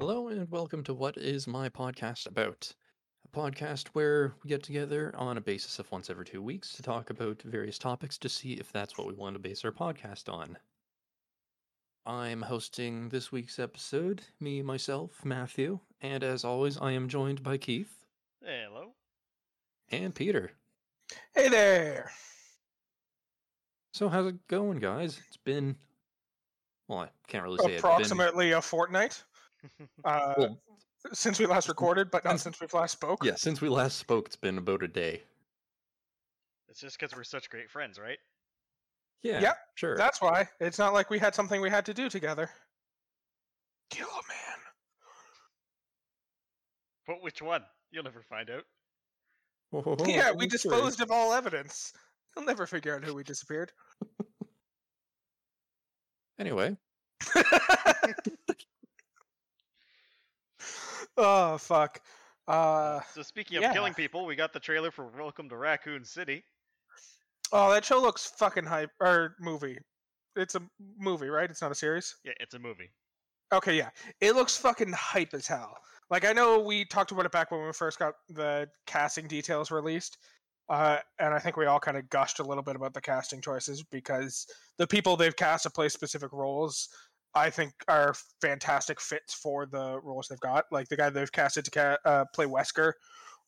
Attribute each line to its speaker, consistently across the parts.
Speaker 1: Hello and welcome to What Is My Podcast About? A podcast where we get together on a basis of once every two weeks to talk about various topics to see if that's what we want to base our podcast on. I'm hosting this week's episode, me, myself, Matthew, and as always, I am joined by Keith
Speaker 2: Hello.
Speaker 1: and Peter.
Speaker 3: Hey there.
Speaker 1: So, how's it going, guys? It's been. Well, I can't really say it's been.
Speaker 3: Approximately a fortnight uh,
Speaker 1: Well,
Speaker 3: since we last recorded, but not
Speaker 1: since-
Speaker 3: since we've last spoke.
Speaker 1: yeah, since we last spoke, it's been about a day.
Speaker 2: It's just because we're such great friends, right?
Speaker 1: Yeah,
Speaker 3: Yep,
Speaker 1: sure.
Speaker 3: That's why. It's not like we had something we had to do together. Kill a man.
Speaker 2: But which one? You'll never find out.
Speaker 3: yeah, we
Speaker 1: mystery.
Speaker 3: disposed of all evidence. You'll never figure out who we disappeared.
Speaker 1: Anyway,
Speaker 3: oh fuck. Uh
Speaker 2: so speaking of
Speaker 3: yeah.
Speaker 2: killing people, we got the trailer for Welcome to Raccoon City.
Speaker 3: oh, that show looks fucking hype. Or movie. It's a movie, right? It's not a series.
Speaker 2: Yeah, it's a movie.
Speaker 3: Okay, yeah. It looks fucking hype as hell. Like I know we talked about it back when we first got the casting details released. Uh, and I think we all kind of gushed a little bit about the casting choices because the people they've cast to play specific roles, I think, are fantastic fits for the roles they've got. Like the guy they've casted to ca- uh, play Wesker,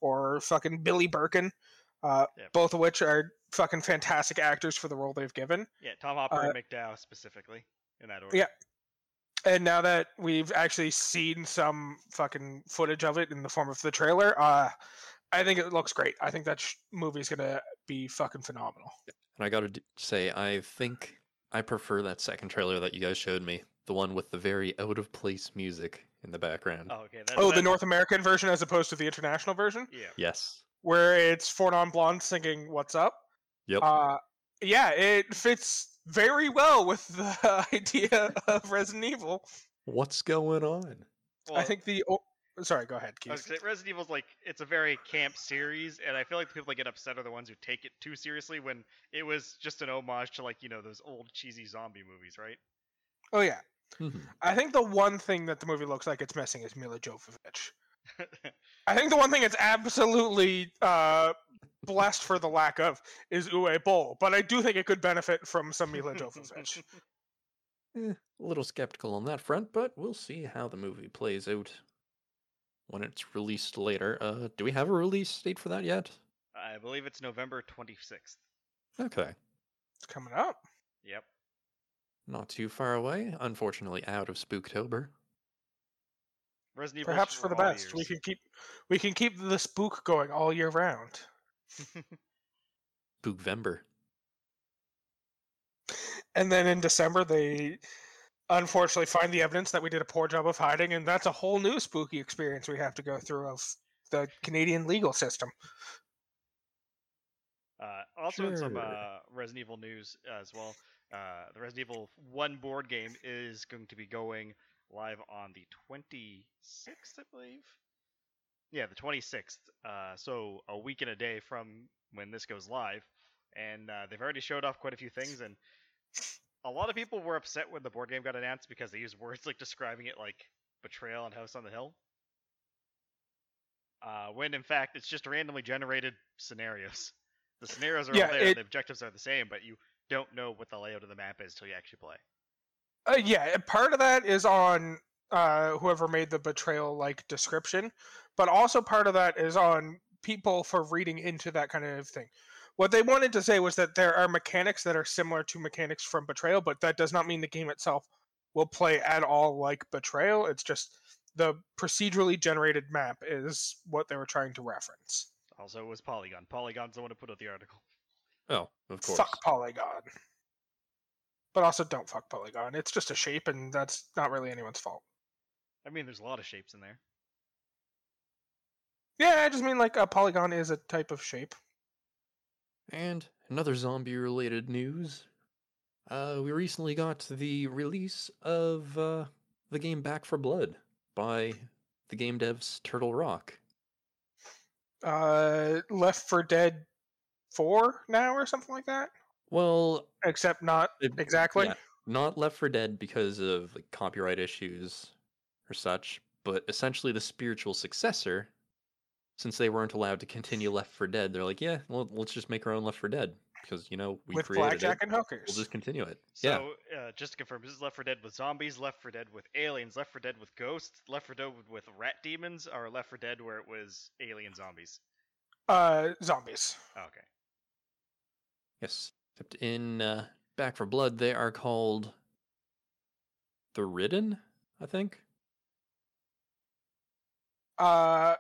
Speaker 3: or fucking Billy Birkin, uh,
Speaker 2: Yep.
Speaker 3: both of which are fucking fantastic actors for the role they've given.
Speaker 2: Yeah, Tom Hopper
Speaker 3: Uh,
Speaker 2: and McDowell specifically in that order.
Speaker 3: Yeah. And now that we've actually seen some fucking footage of it in the form of the trailer, uh, I think it looks great. I think that sh- movie's gonna be fucking phenomenal.
Speaker 1: And I gotta d- say, I think I prefer that second trailer that you guys showed me, the one with the very out of place music in the background.
Speaker 2: Oh, okay. That,
Speaker 3: Oh, the North American version as opposed to the international version,
Speaker 2: Yeah.
Speaker 1: Yes.
Speaker 3: where it's Four Non Blonde singing "What's Up."
Speaker 1: Yep.
Speaker 3: Uh, yeah, it fits very well with the idea of Resident Evil.
Speaker 1: What's going on?
Speaker 2: Well,
Speaker 3: I think the. Oh, sorry, go ahead,
Speaker 2: I
Speaker 3: Keith.
Speaker 2: say, Resident Evil's like it's a very camp series, and I feel like the people that get upset are the ones who take it too seriously when it was just an homage to like you know those old cheesy zombie movies, right?
Speaker 3: Oh yeah,
Speaker 1: Mhm.
Speaker 3: I think the one thing that the movie looks like it's missing is Milla Jovovich. I think the one thing it's absolutely uh, blessed for the lack of is Uwe Boll, but I do think it could benefit from some Milla Jovovich.
Speaker 1: Eh, a little skeptical on that front, but we'll see how the movie plays out when it's released later. Uh, do we have a release date for that yet?
Speaker 2: I believe it's November twenty sixth.
Speaker 1: Okay.
Speaker 3: It's coming up.
Speaker 2: Yep.
Speaker 1: Not too far away. Unfortunately, out of Spooktober.
Speaker 2: Resident Evil.
Speaker 3: Perhaps for the
Speaker 2: all
Speaker 3: best. We can keep we can keep the spook going all year round.
Speaker 1: Spookvember.
Speaker 3: And then in December they unfortunately find the evidence that we did a poor job of hiding, and that's a whole new spooky experience we have to go through of the Canadian legal system.
Speaker 2: Uh, also, in some
Speaker 1: Sure.
Speaker 2: uh, Resident Evil news as well, uh, the Resident Evil 1 board game is going to be going live on the 26th, I believe. Yeah, the 26th. Uh, so a week and a day from when this goes live. And uh, they've already showed off quite a few things. And a lot of people were upset when the board game got announced because they used words like describing it like Betrayal and House on the Hill. Uh, when in fact it's just randomly generated scenarios. The scenarios are
Speaker 3: Yeah,
Speaker 2: all there,
Speaker 3: it-
Speaker 2: and the objectives are the same, but you don't know what the layout of the map is till you actually play.
Speaker 3: Uh, yeah, part of that is on uh, whoever made the betrayal like description, but also part of that is on people for reading into that kind of thing. What they wanted to say was that there are mechanics that are similar to mechanics from Betrayal, but that does not mean the game itself will play at all like Betrayal. It's just the procedurally generated map is what they were trying to reference.
Speaker 2: Also, it was Polygon. Polygon's the one who put out the article.
Speaker 1: Oh, of course.
Speaker 3: Fuck Polygon. But also don't fuck Polygon. It's just a shape, and that's not really anyone's fault.
Speaker 2: I mean, there's a lot of shapes in there.
Speaker 3: Yeah, I just mean like a polygon is a type of shape.
Speaker 1: And another zombie related news. Uh, we recently got the release of uh, the game Back 4 Blood by the game devs Turtle Rock.
Speaker 3: Uh, Left 4 Dead Four now or something like that.
Speaker 1: Well,
Speaker 3: Except not
Speaker 1: it-
Speaker 3: exactly.
Speaker 1: yeah, not Left 4 Dead because of like, copyright issues or such, but essentially the spiritual successor. Since they weren't allowed to continue Left 4 Dead, they're like, yeah, well, let's just make our own Left 4 Dead because you know we
Speaker 3: with
Speaker 1: created
Speaker 3: blackjack
Speaker 1: it.
Speaker 3: and hookers.
Speaker 1: We'll just continue it. yeah,
Speaker 2: So, uh, just to confirm, this is Left 4 Dead with zombies, Left 4 Dead with aliens, Left 4 Dead with ghosts, Left 4 Dead with rat demons, or Left 4 Dead where it was alien zombies.
Speaker 3: Uh, zombies.
Speaker 2: Oh, okay.
Speaker 1: Yes. Except in uh, Back 4 Blood, they are called the Ridden, I think.
Speaker 3: Uh,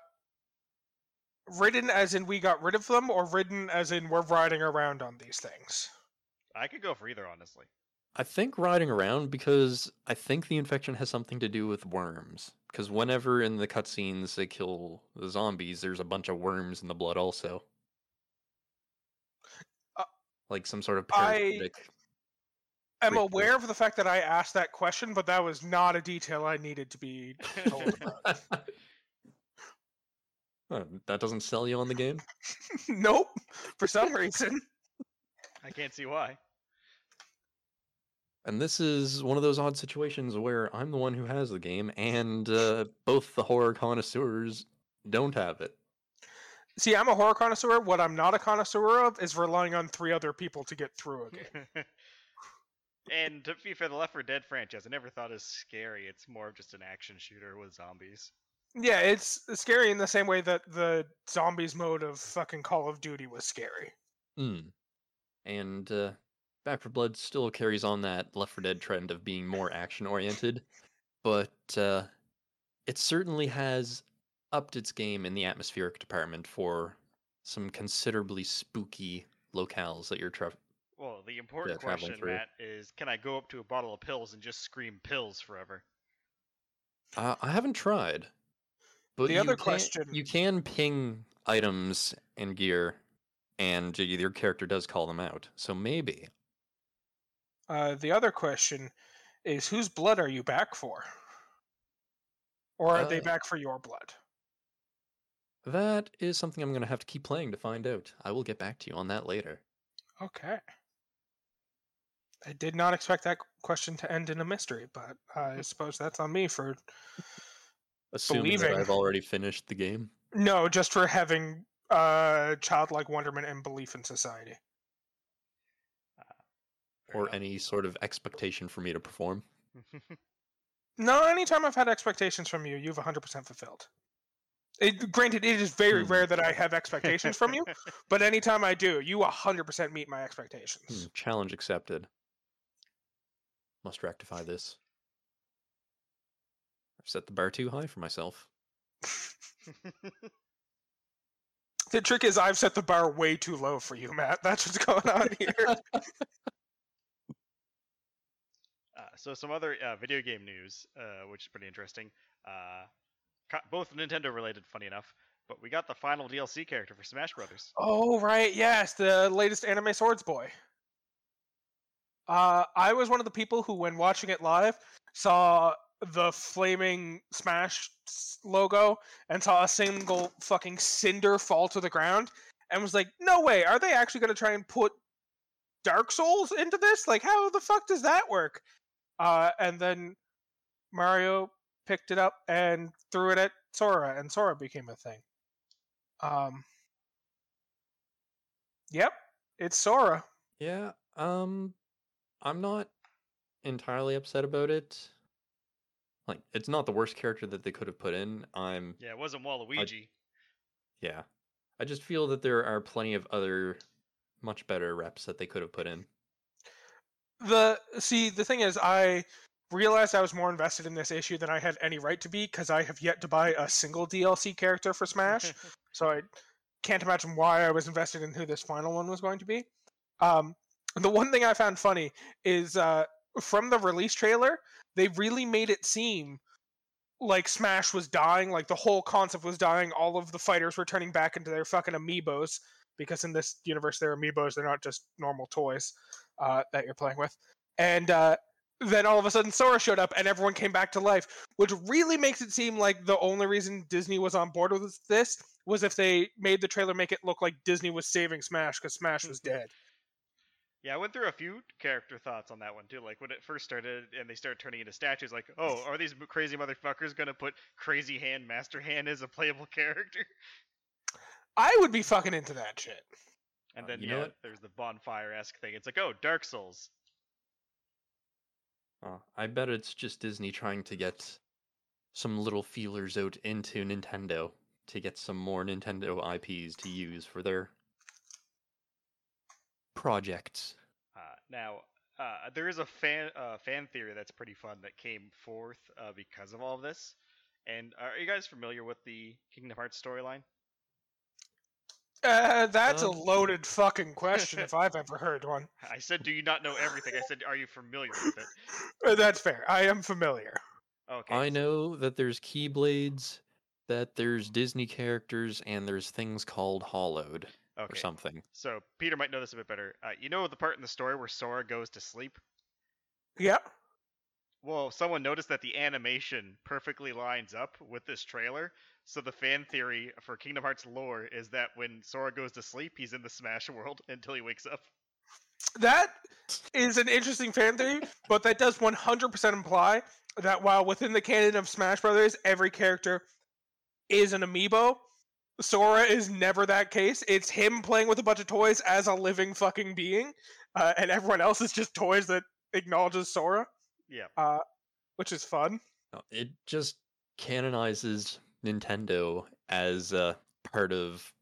Speaker 3: ridden as in we got rid of them, or ridden as in we're riding around on these things.
Speaker 2: I could go for either, honestly.
Speaker 1: I think riding around because I think the infection has something to do with worms. Because whenever in the cutscenes they kill the zombies, there's a bunch of worms in the blood also. Like some sort of
Speaker 3: I-
Speaker 1: parasitic.
Speaker 3: I'm aware of the fact that I asked that question, but that was not a detail I needed to be told about.
Speaker 1: That doesn't sell you on the game?
Speaker 3: nope, for some reason.
Speaker 2: I can't see why.
Speaker 1: And this is one of those odd situations where I'm the one who has the game, and uh, both the horror connoisseurs don't have it.
Speaker 3: See, I'm a horror connoisseur. What I'm not a connoisseur of is relying on three other people to get through a game.
Speaker 2: and to be fair, the Left 4 Dead franchise, I never thought as scary. It's more of just an action shooter with zombies.
Speaker 3: yeah, it's scary in the same way that the zombies mode of fucking Call of Duty was scary.
Speaker 1: Hmm. And uh, Back 4 Blood still carries on that Left 4 Dead trend of being more action oriented, but uh, it certainly has upped its game in the atmospheric department for some considerably spooky locales that you're tra-
Speaker 2: Well, the important
Speaker 1: traveling
Speaker 2: question,
Speaker 1: through.
Speaker 2: Matt, is can I go up to a bottle of pills and just scream pills forever?
Speaker 1: Uh, I haven't tried. But
Speaker 3: The other
Speaker 1: can-
Speaker 3: question-
Speaker 1: you can ping items and gear, and your character does call them out. So maybe.
Speaker 3: Uh, the other question is whose blood are you back for? Or are they
Speaker 1: Uh,
Speaker 3: back for your blood?
Speaker 1: That is something I'm going to have to keep playing to find out. I will get back to you on that later.
Speaker 3: Okay. I did not expect that question to end in a mystery, but I suppose that's on me for
Speaker 1: Assuming that
Speaker 3: Believing.
Speaker 1: I've already finished the game.
Speaker 3: no, just for having uh childlike wonderment and belief in society.
Speaker 2: Fair
Speaker 1: or
Speaker 2: enough.
Speaker 1: any sort of expectation for me to perform.
Speaker 3: No, anytime I've had expectations from you, you've 100% fulfilled. It, granted, it is very
Speaker 1: Hmm.
Speaker 3: rare that I have expectations from you, but anytime I do, you 100% meet my expectations.
Speaker 1: Hmm, challenge accepted. Must rectify this. I've set the bar too high for myself.
Speaker 3: The trick is, I've set the bar way too low for you, Matt. That's what's going on here.
Speaker 2: Uh, so some other uh, video game news, uh, which is pretty interesting. Both Nintendo related, funny enough. But we got the final DLC character for Smash Brothers.
Speaker 3: oh, right. Yes, the latest anime Swords Boy. Uh, I was one of the people who, when watching it live, saw the flaming Smash logo and saw a single fucking cinder fall to the ground and was like, no way, are they actually going to try and put Dark Souls into this? Like, how the fuck does that work? Uh, and then Mario picked it up and threw it at Sora, and Sora became a thing. Um, yep, it's Sora.
Speaker 1: Yeah, um I'm not entirely upset about it. Like it's not the worst character that they could have put in. I'm
Speaker 2: Yeah, it wasn't Waluigi.
Speaker 1: yeah. I just feel that there are plenty of other much better reps that they could have put in.
Speaker 3: the see the thing is i realized i was more invested in this issue than i had any right to be because i have yet to buy a single dlc character for smash. So i can't imagine why i was invested in who this final one was going to be. Um, the one thing i found funny is uh, from the release trailer they really made it seem like smash was dying like the whole concept was dying. All of the fighters were turning back into their fucking amiibos because in this universe they're amiibos; they're not just normal toys uh, that you're playing with. And uh, then all of a sudden, Sora showed up, and everyone came back to life, which really makes it seem like the only reason Disney was on board with this was if they made the trailer make it look like Disney was saving Smash because Smash was dead.
Speaker 2: Yeah, I went through a few character thoughts on that one too. Like when it first started and they started turning into statues, like, oh, are these crazy motherfuckers gonna put Crazy Hand, Master Hand as a playable character?
Speaker 3: I would be fucking into that shit.
Speaker 2: And
Speaker 1: Uh,
Speaker 2: then
Speaker 1: you
Speaker 2: yeah,
Speaker 1: what?
Speaker 2: there's the bonfire esque thing. It's like, oh, Dark Souls.
Speaker 1: Uh, I bet it's just Disney trying to get some little feelers out into Nintendo to get some more Nintendo IPs to use for their projects.
Speaker 2: Uh, now, uh, there is a fan uh, fan theory that's pretty fun that came forth uh, because of all of this. And are you guys familiar with the Kingdom Hearts storyline?
Speaker 3: Uh, that's a loaded fucking question if I've ever heard one.
Speaker 2: I said, do you not know everything? I said, are you familiar with it?
Speaker 3: Uh, That's fair. I am familiar.
Speaker 2: Okay.
Speaker 1: I know that there's Keyblades, that there's Disney characters, and there's things called Hollowed or something.
Speaker 2: So Peter might know this a bit better. Uh, you know the part in the story where Sora goes to sleep?
Speaker 3: Yep.
Speaker 2: Well, someone noticed that the animation perfectly lines up with this trailer. So the fan theory for Kingdom Hearts lore is that when Sora goes to sleep, he's in the Smash world until he wakes up.
Speaker 3: That is an interesting fan theory, but that does 100% imply that while within the canon of Smash Brothers, every character is an amiibo, Sora is never that case. It's him playing with a bunch of toys as a living fucking being, uh, and everyone else is just toys that acknowledges Sora,
Speaker 2: Yeah.
Speaker 3: Uh, which is fun.
Speaker 1: No, It just canonizes Nintendo as a part of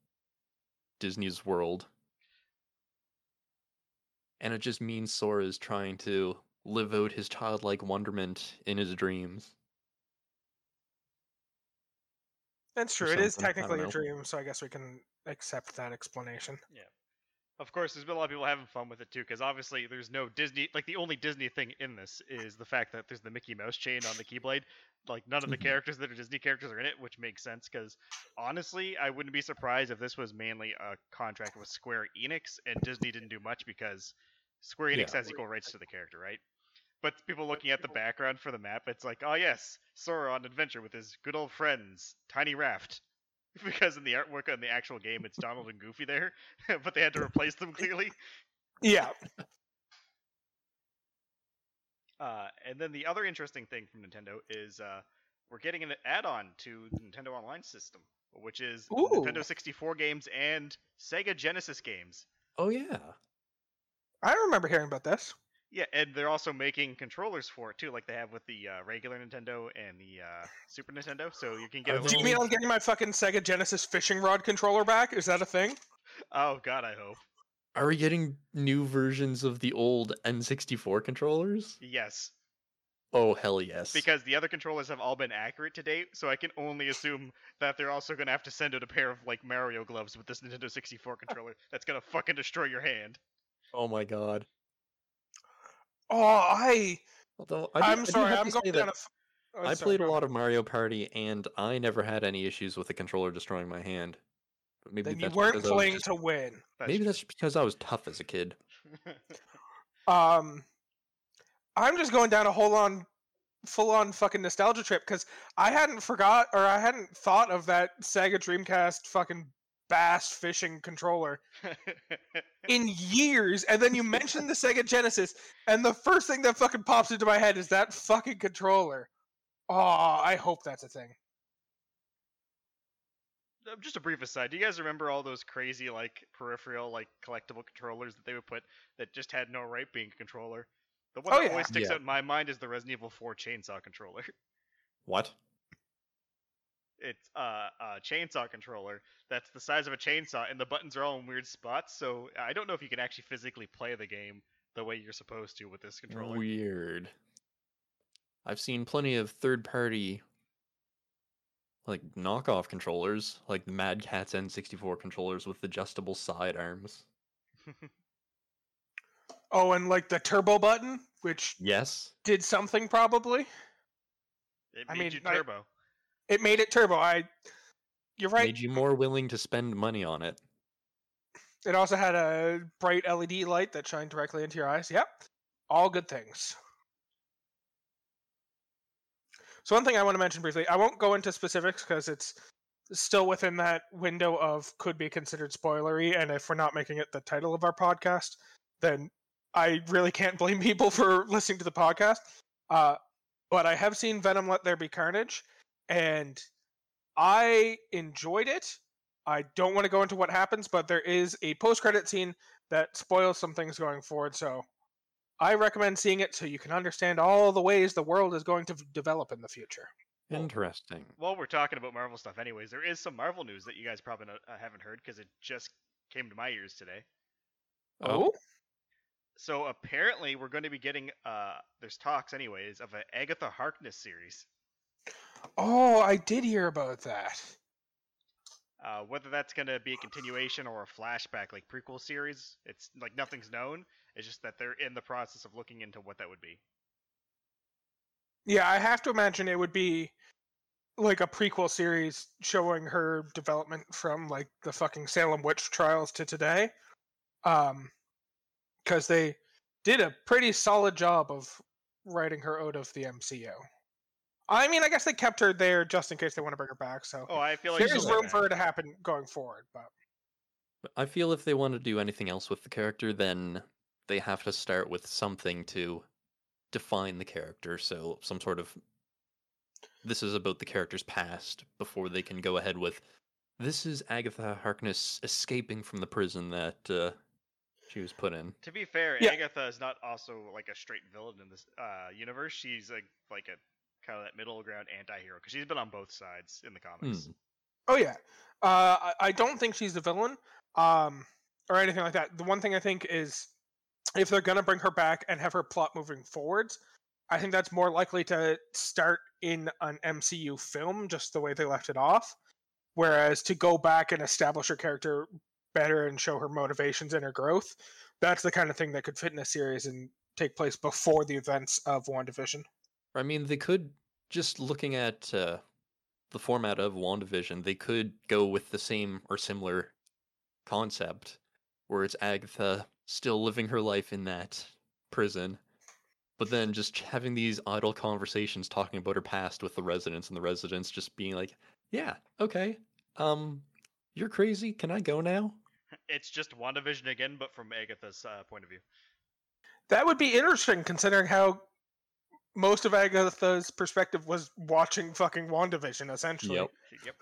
Speaker 1: Disney's world. And it just means Sora is trying to live out his childlike wonderment in his dreams.
Speaker 3: That's true. It is
Speaker 1: something, I don't
Speaker 3: technically a dream, so I guess we can accept that explanation.
Speaker 2: Of course, there's been a lot of people having fun with it too, because obviously there's no Disney. Like the only Disney thing in this is the fact that there's the Mickey Mouse chain on the Keyblade. Like none of the
Speaker 1: Mhm.
Speaker 2: characters that are Disney characters are in it, which makes sense. Because honestly, I wouldn't be surprised if this was mainly a contract with Square Enix and Disney didn't do much because Square Enix
Speaker 1: Yeah.
Speaker 2: has equal rights to the character, right? But people looking at the background for the map, it's like, oh yes, Sora on adventure with his good old friends, Tiny Raft. Because in the artwork on the actual game, it's Donald and Goofy there, but they had to replace them clearly.
Speaker 3: Yeah.
Speaker 2: Uh, and then the other interesting thing from Nintendo is uh, we're getting an add-on to the Nintendo Online system, which is
Speaker 3: Ooh.
Speaker 2: Nintendo 64 games and Sega Genesis games.
Speaker 1: Oh yeah.
Speaker 3: I remember hearing about this.
Speaker 2: Yeah, and they're also making controllers for it too, like they have with the uh, regular Nintendo and the uh, Super Nintendo. So you can get
Speaker 1: Are
Speaker 2: a
Speaker 3: Do you mean I'm getting my fucking Sega Genesis fishing rod controller back? Is that a thing?
Speaker 2: Oh God, I hope.
Speaker 1: Are we getting new versions of the old N64 controllers?
Speaker 2: Yes,
Speaker 1: Oh hell yes.
Speaker 2: because the other controllers have all been accurate to date, so I can only assume that they're also going to have to send out a pair of like Mario gloves with this Nintendo 64 controller. That's gonna fucking destroy your hand.
Speaker 1: Oh my god.
Speaker 3: Oh, I.
Speaker 1: Although I I
Speaker 3: I'm sorry.
Speaker 1: have
Speaker 3: I'm going down
Speaker 1: that
Speaker 3: a. f- oh,
Speaker 1: I
Speaker 3: sorry,
Speaker 1: played a lot of Mario Party, and I never had any issues with the controller destroying my hand. But maybe
Speaker 3: Then you weren't
Speaker 1: I
Speaker 3: playing
Speaker 1: just-
Speaker 3: to win.
Speaker 2: That's
Speaker 1: maybe
Speaker 2: true.
Speaker 1: that's because I was tough as a kid.
Speaker 3: Um, I'm just going down a whole on, full on fucking nostalgia trip because I hadn't forgot or I hadn't thought of that Sega Dreamcast fucking bass fishing controller in years. And then you mentioned the Sega Genesis, and the first thing that fucking pops into my head is that fucking controller. Oh, I hope that's a thing.
Speaker 2: Uh, Just a brief aside. Do you guys remember all those crazy like peripheral like collectible controllers that they would put that just had no right being a controller? The one
Speaker 3: Oh,
Speaker 2: that
Speaker 3: yeah.
Speaker 2: always sticks
Speaker 1: Yeah.
Speaker 2: out in my mind is the Resident Evil 4 chainsaw controller.
Speaker 1: What?
Speaker 2: It's uh, a chainsaw controller that's the size of a chainsaw, and the buttons are all in weird spots. So I don't know if you can actually physically play the game the way you're supposed to with this controller.
Speaker 1: Weird. I've seen plenty of third-party, like knockoff controllers, like the Mad Catz N64 controllers with adjustable sidearms.
Speaker 3: Oh, and like the turbo button, which
Speaker 1: Yes.
Speaker 3: did something probably.
Speaker 2: It
Speaker 3: I
Speaker 2: made
Speaker 3: mean,
Speaker 2: you
Speaker 3: I-
Speaker 2: turbo.
Speaker 3: It made it turbo. I. You're right.
Speaker 1: Made you more willing to spend money on it.
Speaker 3: It also had a bright LED light that shined directly into your eyes. Yep, all good things. So one thing I want to mention briefly, I won't go into specifics because it's still within that window of could be considered spoilery, and if we're not making it the title of our podcast, then I really can't blame people for listening to the podcast. Uh, but I have seen Venom Let There Be Carnage, and I enjoyed it. I don't want to go into what happens, but there is a post credit scene that spoils some things going forward. So I recommend seeing it so you can understand all the ways the world is going to v- develop in the future.
Speaker 1: Interesting.
Speaker 2: While we're talking about Marvel stuff, anyways, there is some Marvel news that you guys probably not, uh, haven't heard because it just came to my ears today.
Speaker 3: Oh,
Speaker 2: So apparently, we're going to be getting uh, there's talks, anyways, of an Agatha Harkness series.
Speaker 3: Oh, I did hear about that.
Speaker 2: Uh, whether that's going to be a continuation or a flashback, like prequel series, it's like nothing's known. It's just that they're in the process of looking into what that would be.
Speaker 3: Yeah, I have to imagine it would be like a prequel series showing her development from like the fucking Salem witch trials to today. Um cuz they did a pretty solid job of writing her out of the MCU. I mean, I guess they kept her there just in case they want to bring her back, so
Speaker 2: Oh, I feel like
Speaker 3: there's room
Speaker 2: be
Speaker 3: for
Speaker 2: back.
Speaker 3: her to happen going forward, but
Speaker 1: But I feel if they want to do anything else with the character, then they have to start with something to define the character. So some sort of this is about the character's past before they can go ahead with this is Agatha Harkness escaping from the prison that uh, she was put in.
Speaker 2: To be fair,
Speaker 3: Yeah.
Speaker 2: Agatha is not also like a straight villain in this uh, universe. She's like like a kind of that middle ground anti-hero because she's been on both sides in the comics.
Speaker 1: Hmm.
Speaker 3: Oh yeah, uh, I, I don't think she's the villain, um, or anything like that. The one thing I think is, if they're gonna bring her back and have her plot moving forwards, I think that's more likely to start in an MCU film, just the way they left it off. Whereas to go back and establish her character better and show her motivations and her growth, that's the kind of thing that could fit in a series and take place before the events of WandaVision.
Speaker 1: I mean, they could just looking at uh, the format of WandaVision, they could go with the same or similar concept, where it's Agatha still living her life in that prison, but then just having these idle conversations talking about her past with the residents, and the residents just being like, "Yeah, okay, um, you're crazy. Can I go now?"
Speaker 2: It's just WandaVision again, but from Agatha's uh, point of view.
Speaker 3: That would be interesting considering how most of Agatha's perspective was watching fucking WandaVision, essentially.
Speaker 1: Yep.
Speaker 2: Yep.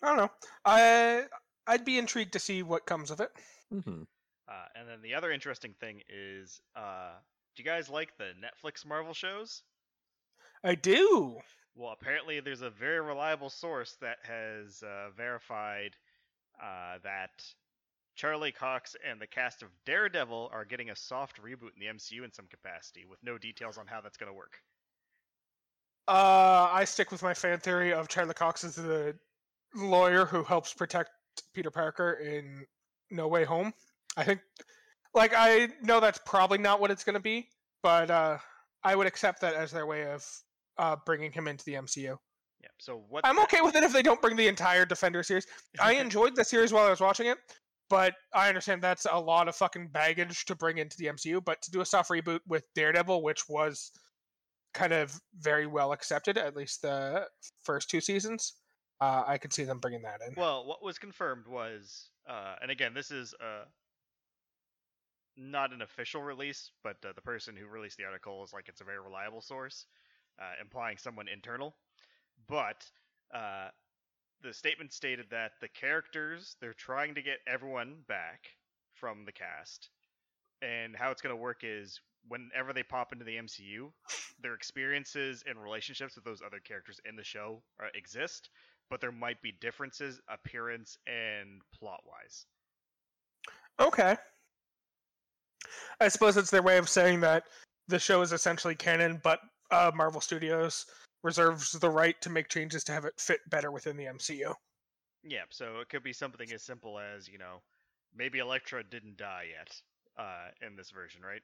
Speaker 3: I don't know. I I'd be intrigued to see what comes of it.
Speaker 1: hmm
Speaker 2: Uh, and then the other interesting thing is, uh, do you guys like the Netflix Marvel shows?
Speaker 3: I do.
Speaker 2: Well, apparently there's a very reliable source that has uh, verified uh, that Charlie Cox and the cast of Daredevil are getting a soft reboot in the MCU in some capacity, with no details on how that's going to work.
Speaker 3: Uh, I stick with my fan theory of Charlie Cox as the lawyer who helps protect Peter Parker in No Way Home. I think, like, I know that's probably not what it's going to be, but uh, I would accept that as their way of uh, bringing him into the MCU.
Speaker 2: Yeah. So what?
Speaker 3: I'm okay with it if they don't bring the entire Defender series. I enjoyed the series while I was watching it, but I understand that's a lot of fucking baggage to bring into the MCU. But to do a soft reboot with Daredevil, which was kind of very well accepted, at least the first two seasons, uh, I could see them bringing that in.
Speaker 2: Well, what was confirmed was, uh, and again, this is uh, not an official release, but uh, the person who released the article is like it's a very reliable source, uh, implying someone internal. But uh, the statement stated that the characters they're trying to get everyone back from the cast, and how it's going to work is whenever they pop into the MCU, their experiences and relationships with those other characters in the show uh, exist, but there might be differences, appearance, and plot wise.
Speaker 3: Okay. I suppose it's their way of saying that the show is essentially canon, but uh, Marvel Studios reserves the right to make changes to have it fit better within the MCU.
Speaker 2: Yeah, so it could be something as simple as, you know, maybe Elektra didn't die yet uh, in this version, right?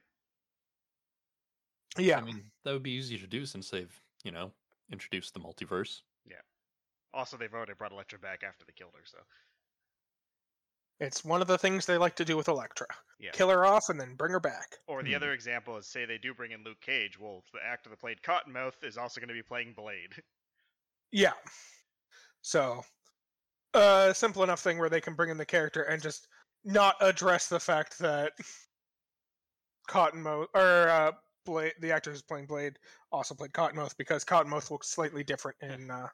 Speaker 3: Yeah.
Speaker 1: I mean, that would be easy to do since they've, you know, introduced the multiverse. Yeah.
Speaker 2: Also, they've already brought Elektra back after they killed her, so.
Speaker 3: It's one of the things they like to do with Elektra.
Speaker 2: Yeah.
Speaker 3: Kill her off and then bring her back.
Speaker 2: Or the
Speaker 1: Hmm.
Speaker 2: other example is say they do bring in Luke Cage. Well, the actor that played Cottonmouth is also going to be playing Blade.
Speaker 3: Yeah. So, uh, simple enough thing where they can bring in the character and just not address the fact that Cottonmouth or uh, Blade, the actor who's playing Blade, also played Cottonmouth because Cottonmouth looks slightly different in uh,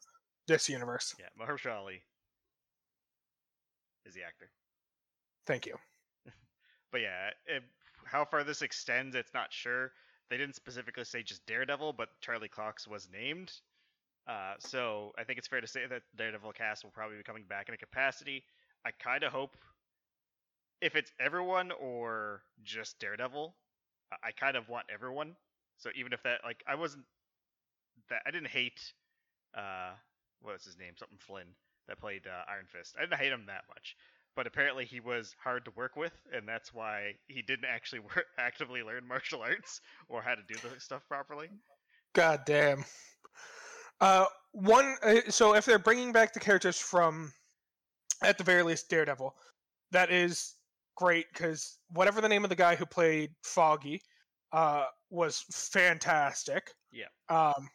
Speaker 3: this universe.
Speaker 2: Yeah, Mahershala Ali is the actor.
Speaker 3: Thank you.
Speaker 2: But yeah, it, how far this extends, it's not sure. They didn't specifically say just Daredevil, but Charlie Cox was named. Uh, so I think it's fair to say that Daredevil cast will probably be coming back in a capacity. I kind of hope if it's everyone or just Daredevil, I- kind of want everyone. So even if that, like, I wasn't that I didn't hate, uh, what was his name? Something Flynn that played uh, Iron Fist. I didn't hate him that much but apparently he was hard to work with, and that's why he didn't actually work, actively learn martial arts or how to do the stuff properly.
Speaker 3: God damn. Uh, one. Uh, so if they're bringing back the characters from, at the very least, Daredevil, that is great because whatever the name of the guy who played Foggy, uh, was fantastic.
Speaker 2: Yeah.
Speaker 3: Um,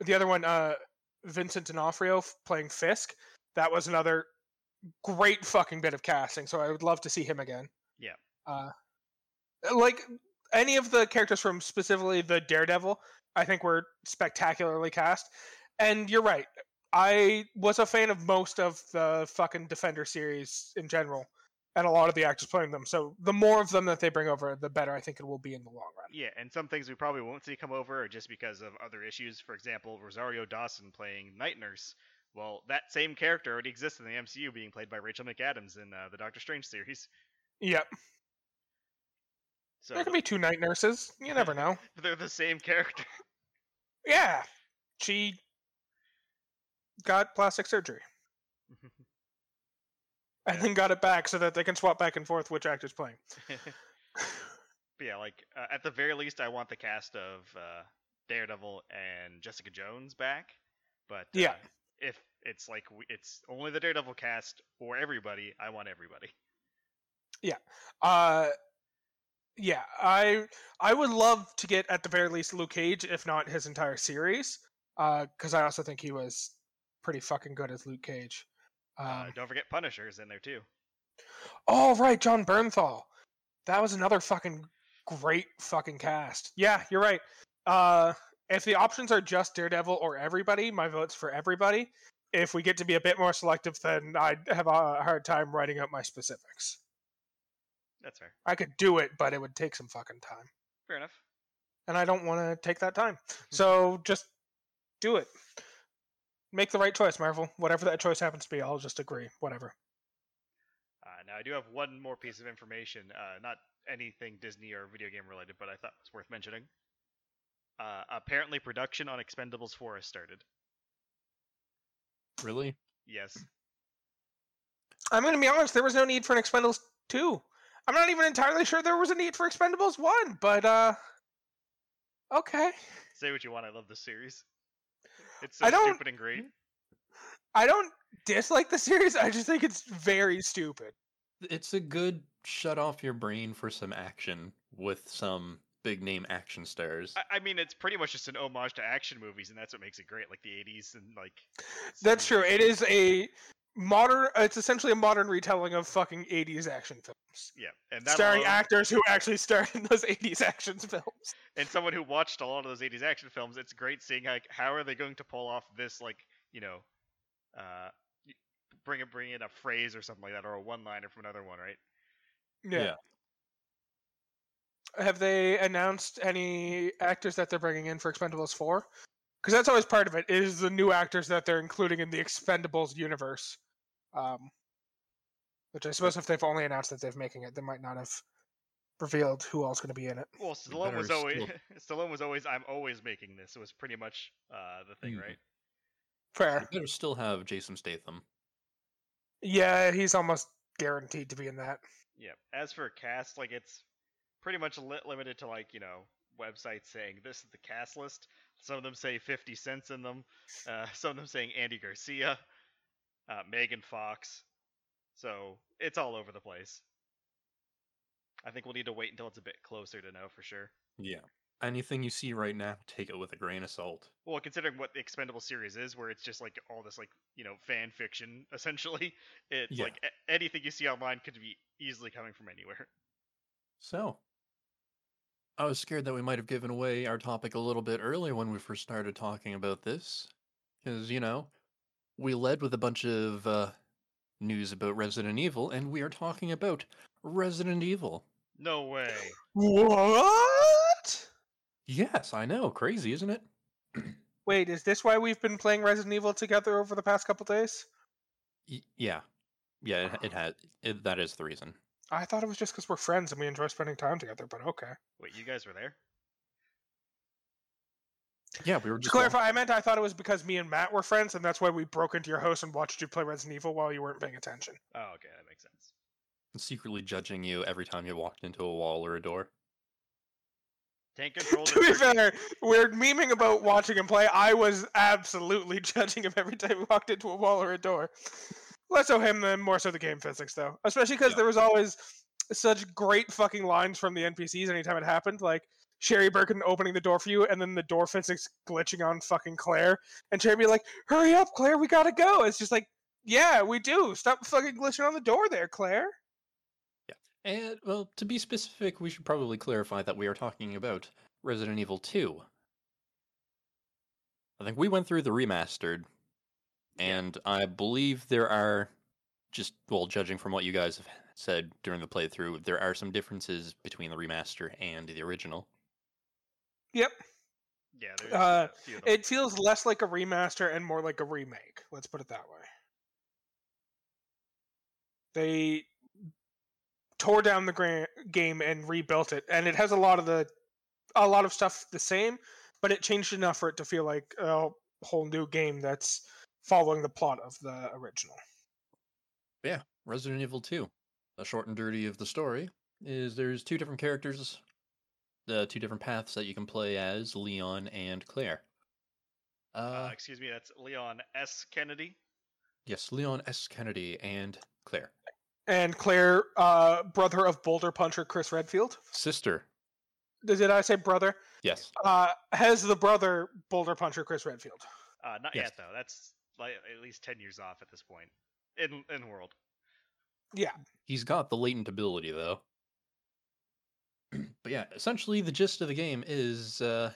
Speaker 3: the other one, uh, Vincent D'Onofrio playing Fisk, that was another great fucking bit of casting. So I would love to see him again.
Speaker 2: Yeah.
Speaker 3: Uh, like any of the characters from specifically the Daredevil, I think were spectacularly cast. And you're right. I was a fan of most of the fucking Defender series in general, and a lot of the actors playing them. So the more of them that they bring over, the better I think it will be in the long run.
Speaker 2: Yeah, and some things we probably won't see come over just because of other issues. For example, Rosario Dawson playing Night Nurse. Well, that same character already exists in the MCU, being played by Rachel McAdams in uh, the Doctor Strange series.
Speaker 3: Yep.
Speaker 2: So
Speaker 3: There can be two night nurses. You never know.
Speaker 2: they're the same character.
Speaker 3: Yeah. She got plastic surgery and then got it back so that they can swap back and forth which actor's playing.
Speaker 2: But yeah, like uh, at the very least, I want the cast of uh, Daredevil and Jessica Jones back. But uh,
Speaker 3: Yeah.
Speaker 2: if it's like it's only the Daredevil cast or everybody, I want everybody. Yeah.
Speaker 3: Uh yeah, I I would love to get at the very least Luke Cage, if not his entire series, because I also think he was pretty fucking good as Luke Cage. Um,
Speaker 2: uh, don't forget Punisher's in there too.
Speaker 3: oh right, Jon Bernthal, that was another fucking great fucking cast. Yeah, you're right. Uh, if the options are just Daredevil or everybody, my vote's for everybody. If we get to be a bit more selective, then I'd have a hard time writing out my specifics.
Speaker 2: That's fair.
Speaker 3: I could do it, but it would take some fucking time.
Speaker 2: Fair enough.
Speaker 3: and I don't want to take that time. So just do it. Make the right choice, Marvel. Whatever that choice happens to be, I'll just agree. Whatever.
Speaker 2: Uh, now I do have one more piece of information, uh, not anything Disney or video game related, but I thought it was worth mentioning. Uh, apparently, production on Expendables 4 has started.
Speaker 1: Really?
Speaker 2: Yes.
Speaker 3: I'm going to be honest. There was no need for an Expendables two. I'm not even entirely sure there was a need for Expendables one, but uh, okay.
Speaker 2: Say what you want. I love this series. It's so
Speaker 3: I don't-
Speaker 2: stupid and great.
Speaker 3: I don't dislike the series. I just think it's very stupid.
Speaker 1: It's a good shut off your brain for some action with some big name action stars.
Speaker 2: I, I mean, it's pretty much just an homage to action movies, and that's what makes it great. Like the '80s and like.
Speaker 3: That's true. It is a modern. It's essentially a modern retelling of fucking 80s action films,
Speaker 2: Yeah, and that
Speaker 3: starring
Speaker 2: alone-
Speaker 3: actors who actually starred in those 80s action films.
Speaker 2: and someone who watched a lot of those 80s action films it's great seeing like how are they going to pull off this like you know uh bring it bring in a phrase or something like that or a one liner from another one right
Speaker 3: Yeah. Have they announced any actors that they're bringing in for Expendables 4? Because that's always part of it, is the new actors that they're including in the Expendables universe. Um, which I suppose if they've only announced that they're making it, they might not have revealed who all's going to be in it.
Speaker 2: well Stallone was always
Speaker 1: still-
Speaker 2: Stallone was always I'm always making this it was pretty much uh the thing
Speaker 1: Mhm.
Speaker 2: right
Speaker 3: Fair.
Speaker 1: You better still have Jason Statham.
Speaker 3: Yeah, he's almost guaranteed to be in that.
Speaker 2: yeah as for cast like it's pretty much li- limited to like you know websites saying this is the cast list some of them say 50 cents in them uh some of them saying Andy Garcia uh Megan Fox So it's all over the place. I think we'll need to wait until it's a bit closer to know for sure.
Speaker 1: Yeah. Anything you see right now, take it with a grain of salt.
Speaker 2: Well, considering what the Expendable series is, where it's just like all this like you know fan fiction essentially, it's
Speaker 1: Yeah.
Speaker 2: like a- anything you see online could be easily coming from anywhere.
Speaker 1: So, I was scared that we might have given away our topic a little bit earlier when we first started talking about this. Because, you know, we led with a bunch of uh, news about Resident Evil, and we are talking about Resident Evil.
Speaker 2: No way.
Speaker 3: What?
Speaker 1: Yes, I know. Crazy, isn't it?
Speaker 3: Wait, is this why we've been playing Resident Evil together over the past couple days?
Speaker 1: Y- yeah. Yeah, it, it had. It, that is the reason.
Speaker 3: I thought it was just because we're friends and we enjoy spending time together, but okay.
Speaker 2: Wait, you guys were there?
Speaker 1: Yeah, we were
Speaker 3: To
Speaker 1: just. wa-
Speaker 3: clarify, I meant I thought it was because me and Matt were friends, and that's why we broke into your house and watched you play Resident Evil while you weren't paying attention.
Speaker 2: Oh, okay, that makes sense.
Speaker 1: secretly judging you every time you walked into a wall or a door.
Speaker 2: Tank control.
Speaker 3: to be fair, we're memeing about watching him play. I was absolutely judging him every time he walked into a wall or a door. Less so him than more so the game physics, though. Especially because
Speaker 1: Yeah.
Speaker 3: there was always such great fucking lines from the NPCs anytime it happened. Like Sherry Birkin opening the door for you, and then the door physics glitching on fucking Claire, and Sherry be like, "Hurry up, Claire, we gotta go." It's just like, yeah, we do. Stop fucking glitching on the door there, Claire.
Speaker 1: Yeah, and, well, to be specific, we should probably clarify that we are talking about Resident Evil 2. I think we went through the remastered, and I believe there are, just, well, judging from what you guys have said during the playthrough, there are some differences between the remaster and the original.
Speaker 3: Yep.
Speaker 2: Yeah,
Speaker 3: Uh,
Speaker 2: a few of them.
Speaker 3: It feels less like a remaster and more like a remake. Let's put it that way. They tore down the gra- game and rebuilt it, and it has a lot of the a lot of stuff the same, but it changed enough for it to feel like a whole new game that's following the plot of the original.
Speaker 1: Yeah, Resident Evil 2. The short and dirty of the story is there's two different characters, uh, two different paths that you can play as Leon and Claire.
Speaker 2: Uh,
Speaker 1: Uh,
Speaker 2: excuse me, that's Leon S. Kennedy.
Speaker 1: yes, Leon S. Kennedy and Claire.
Speaker 3: And Claire, uh, brother of Boulder Puncher Chris Redfield.
Speaker 1: Sister.
Speaker 3: Did I say brother?
Speaker 1: Yes.
Speaker 3: Uh, has the brother Boulder Puncher Chris Redfield.
Speaker 2: Uh, not
Speaker 1: Yes.
Speaker 2: yet though. That's like at least ten years off at this point in in the world.
Speaker 3: Yeah.
Speaker 1: He's got the latent ability, though. but yeah, essentially, the gist of the game is uh,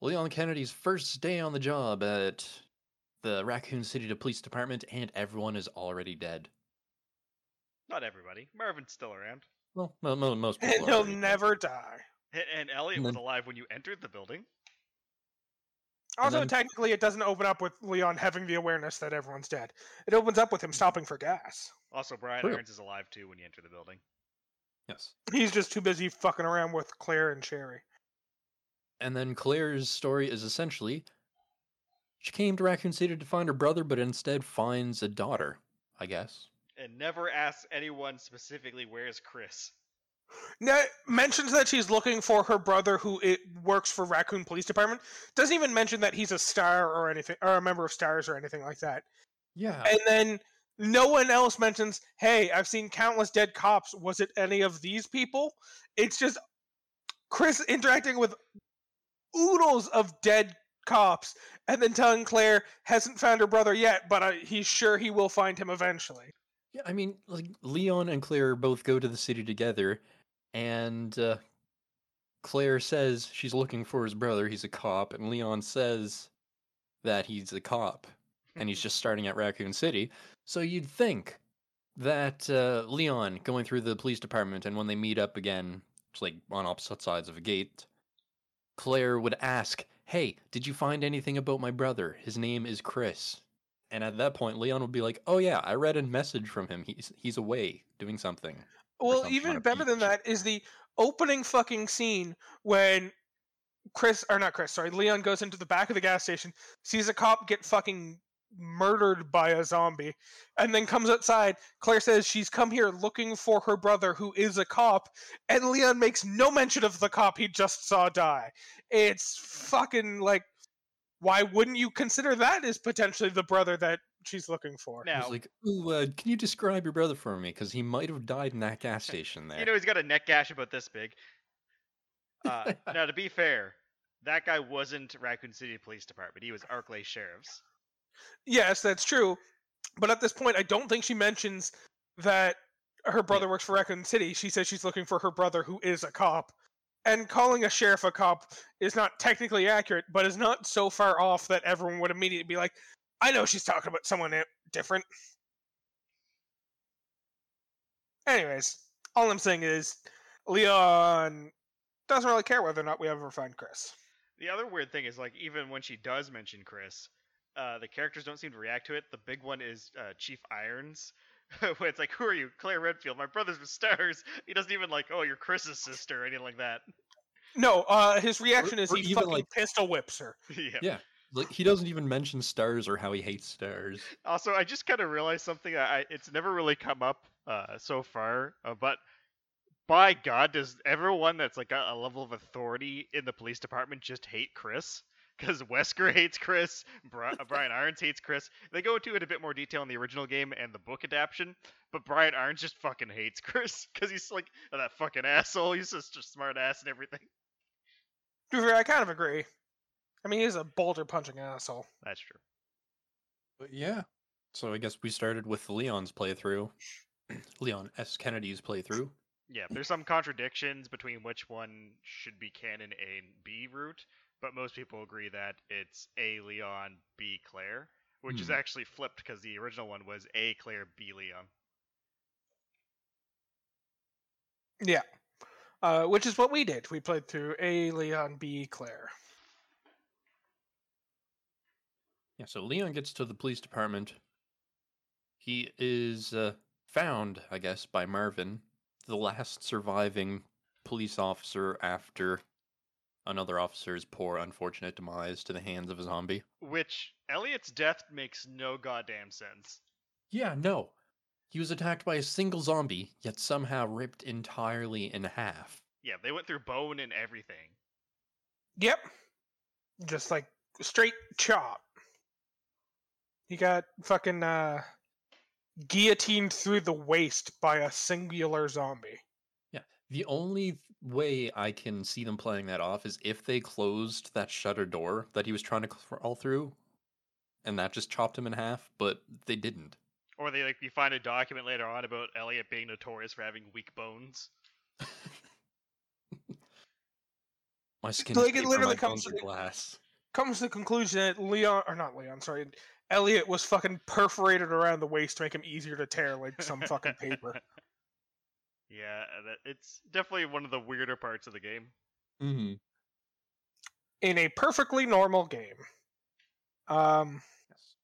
Speaker 1: Leon Kennedy's first day on the job at the Raccoon City Police Department, and everyone is already dead.
Speaker 2: Not everybody. Marvin's still around,
Speaker 1: Well, mo- mo- most people.
Speaker 3: And he'll
Speaker 1: already dead.
Speaker 3: never die.
Speaker 2: and, and Elliot was alive when you entered the building.
Speaker 3: Also,
Speaker 1: then-
Speaker 3: technically, it doesn't open up with Leon having the awareness that everyone's dead. It opens up with him stopping for gas.
Speaker 2: Also, Brian
Speaker 1: True.
Speaker 2: Irons is alive too when you enter the building.
Speaker 1: Yes.
Speaker 3: He's just too busy fucking around with Claire and Sherry.
Speaker 1: And then Claire's story is essentially she came to Raccoon City to find her brother, but instead finds a daughter, I guess.
Speaker 2: And never asks anyone specifically where's Chris.
Speaker 3: Now, mentions that she's looking for her brother who it works for Raccoon Police Department. Doesn't even mention that he's a star or anything, or a member of Stars or anything like that.
Speaker 1: Yeah.
Speaker 3: And then no one else mentions, hey, I've seen countless dead cops. Was it any of these people? It's just Chris interacting with oodles of dead cops and then telling Claire hasn't found her brother yet, but uh, he's sure he will find him eventually.
Speaker 1: Yeah, I mean, like Leon and Claire both go to the city together, and uh, Claire says she's looking for his brother. He's a cop, and Leon says that he's a cop, and he's just starting at Raccoon City. So you'd think that uh, Leon going through the police department, and when they meet up again, it's like on opposite sides of a gate. Claire would ask, "Hey, did you find anything about my brother? His name is Chris." And at that point, Leon would be like, "Oh yeah, I read a message from him. He's he's away doing something."
Speaker 3: Well, even better than that is the opening fucking scene when Chris, or not Chris, sorry, Leon goes into the back of the gas station, sees a cop get fucking murdered by a zombie, and then comes outside. Claire says she's come here looking for her brother who is a cop, and Leon makes no mention of the cop he just saw die. It's fucking like why wouldn't you consider that as potentially the brother that she's looking for?
Speaker 1: I was
Speaker 2: Now,
Speaker 1: like, "Ooh, uh, can you describe your brother for me? Because he might have died in that gas station there."
Speaker 2: you know he's got a neck gash about this big. Uh, now, to be fair, that guy wasn't Raccoon City Police Department. He was Arklay Sheriff's.
Speaker 3: Yes, that's true. But at this point, I don't think she mentions that her brother works for Raccoon City. She says she's looking for her brother who is a cop. And calling a sheriff a cop is not technically accurate, but is not so far off that everyone would immediately be like, I know she's talking about someone different. Anyways, all I'm saying is Leon doesn't really care whether or not we ever find Chris.
Speaker 2: The other weird thing is, like, even when she does mention Chris, uh, the characters don't seem to react to it. The big one is uh, Chief Irons, where it's like, "Who are you, Claire Redfield? My brother's with Stars." He doesn't even like, "Oh, you're Chris's sister," or anything like that.
Speaker 3: No, uh, his reaction is
Speaker 1: or
Speaker 3: he
Speaker 1: even,
Speaker 3: fucking
Speaker 1: like-
Speaker 3: pistol whips her.
Speaker 2: yeah.
Speaker 1: Yeah. Like he doesn't even mention stars or how he hates stars.
Speaker 2: Also, I just kind of realized something. I I- it's never really come up uh, so far, uh, but by God, does everyone that's like a, a level of authority in the police department just hate Chris? Because Wesker hates Chris, Bri- uh, Brian Irons hates Chris. They go into it a bit more detail in the original game and the book adaptation, but Brian Irons just fucking hates Chris because he's like "Oh, that fucking asshole. He's just a smart ass and everything.
Speaker 3: To be fair, I kind of agree. I mean, he's a boulder punching asshole.
Speaker 2: That's true.
Speaker 1: But yeah. So I guess we started with Leon's playthrough. Leon S. Kennedy's playthrough.
Speaker 2: Yeah, there's some contradictions between which one should be canon A and B route, but most people agree that it's A Leon, B Claire, which is
Speaker 1: Hmm.
Speaker 2: actually flipped because the original one was A Claire, B Leon.
Speaker 3: Yeah. Uh, which is what we did. We played through A, Leon, B, Claire.
Speaker 1: Yeah, so Leon gets to the police department. He is uh, found, I guess, by Marvin, the last surviving police officer after another officer's poor, unfortunate demise to the hands of a zombie.
Speaker 2: Which Elliot's death makes no goddamn sense.
Speaker 1: Yeah, no. He was attacked by a single zombie, yet somehow ripped entirely in half.
Speaker 2: Yeah, they went through bone and everything.
Speaker 3: Yep. Just like straight chop. He got fucking uh, guillotined through the waist by a singular zombie. Yeah.
Speaker 1: The only th- way I can see them playing that off is if they closed that shutter door that he was trying to crawl through, and that just chopped him in half, but they didn't.
Speaker 2: Or they like you find a document later on about Elliot being notorious for having weak bones.
Speaker 1: My skin
Speaker 3: Like,
Speaker 1: is
Speaker 3: it literally
Speaker 1: my
Speaker 3: comes
Speaker 1: bones are
Speaker 3: to-
Speaker 1: glass.
Speaker 3: Comes to the conclusion that Leon, or not Leon, sorry, Elliot was fucking perforated around the waist to make him easier to tear like some fucking paper.
Speaker 2: Yeah, it's definitely one of the weirder parts of the game.
Speaker 1: Mm-hmm.
Speaker 3: in a perfectly normal game. Um,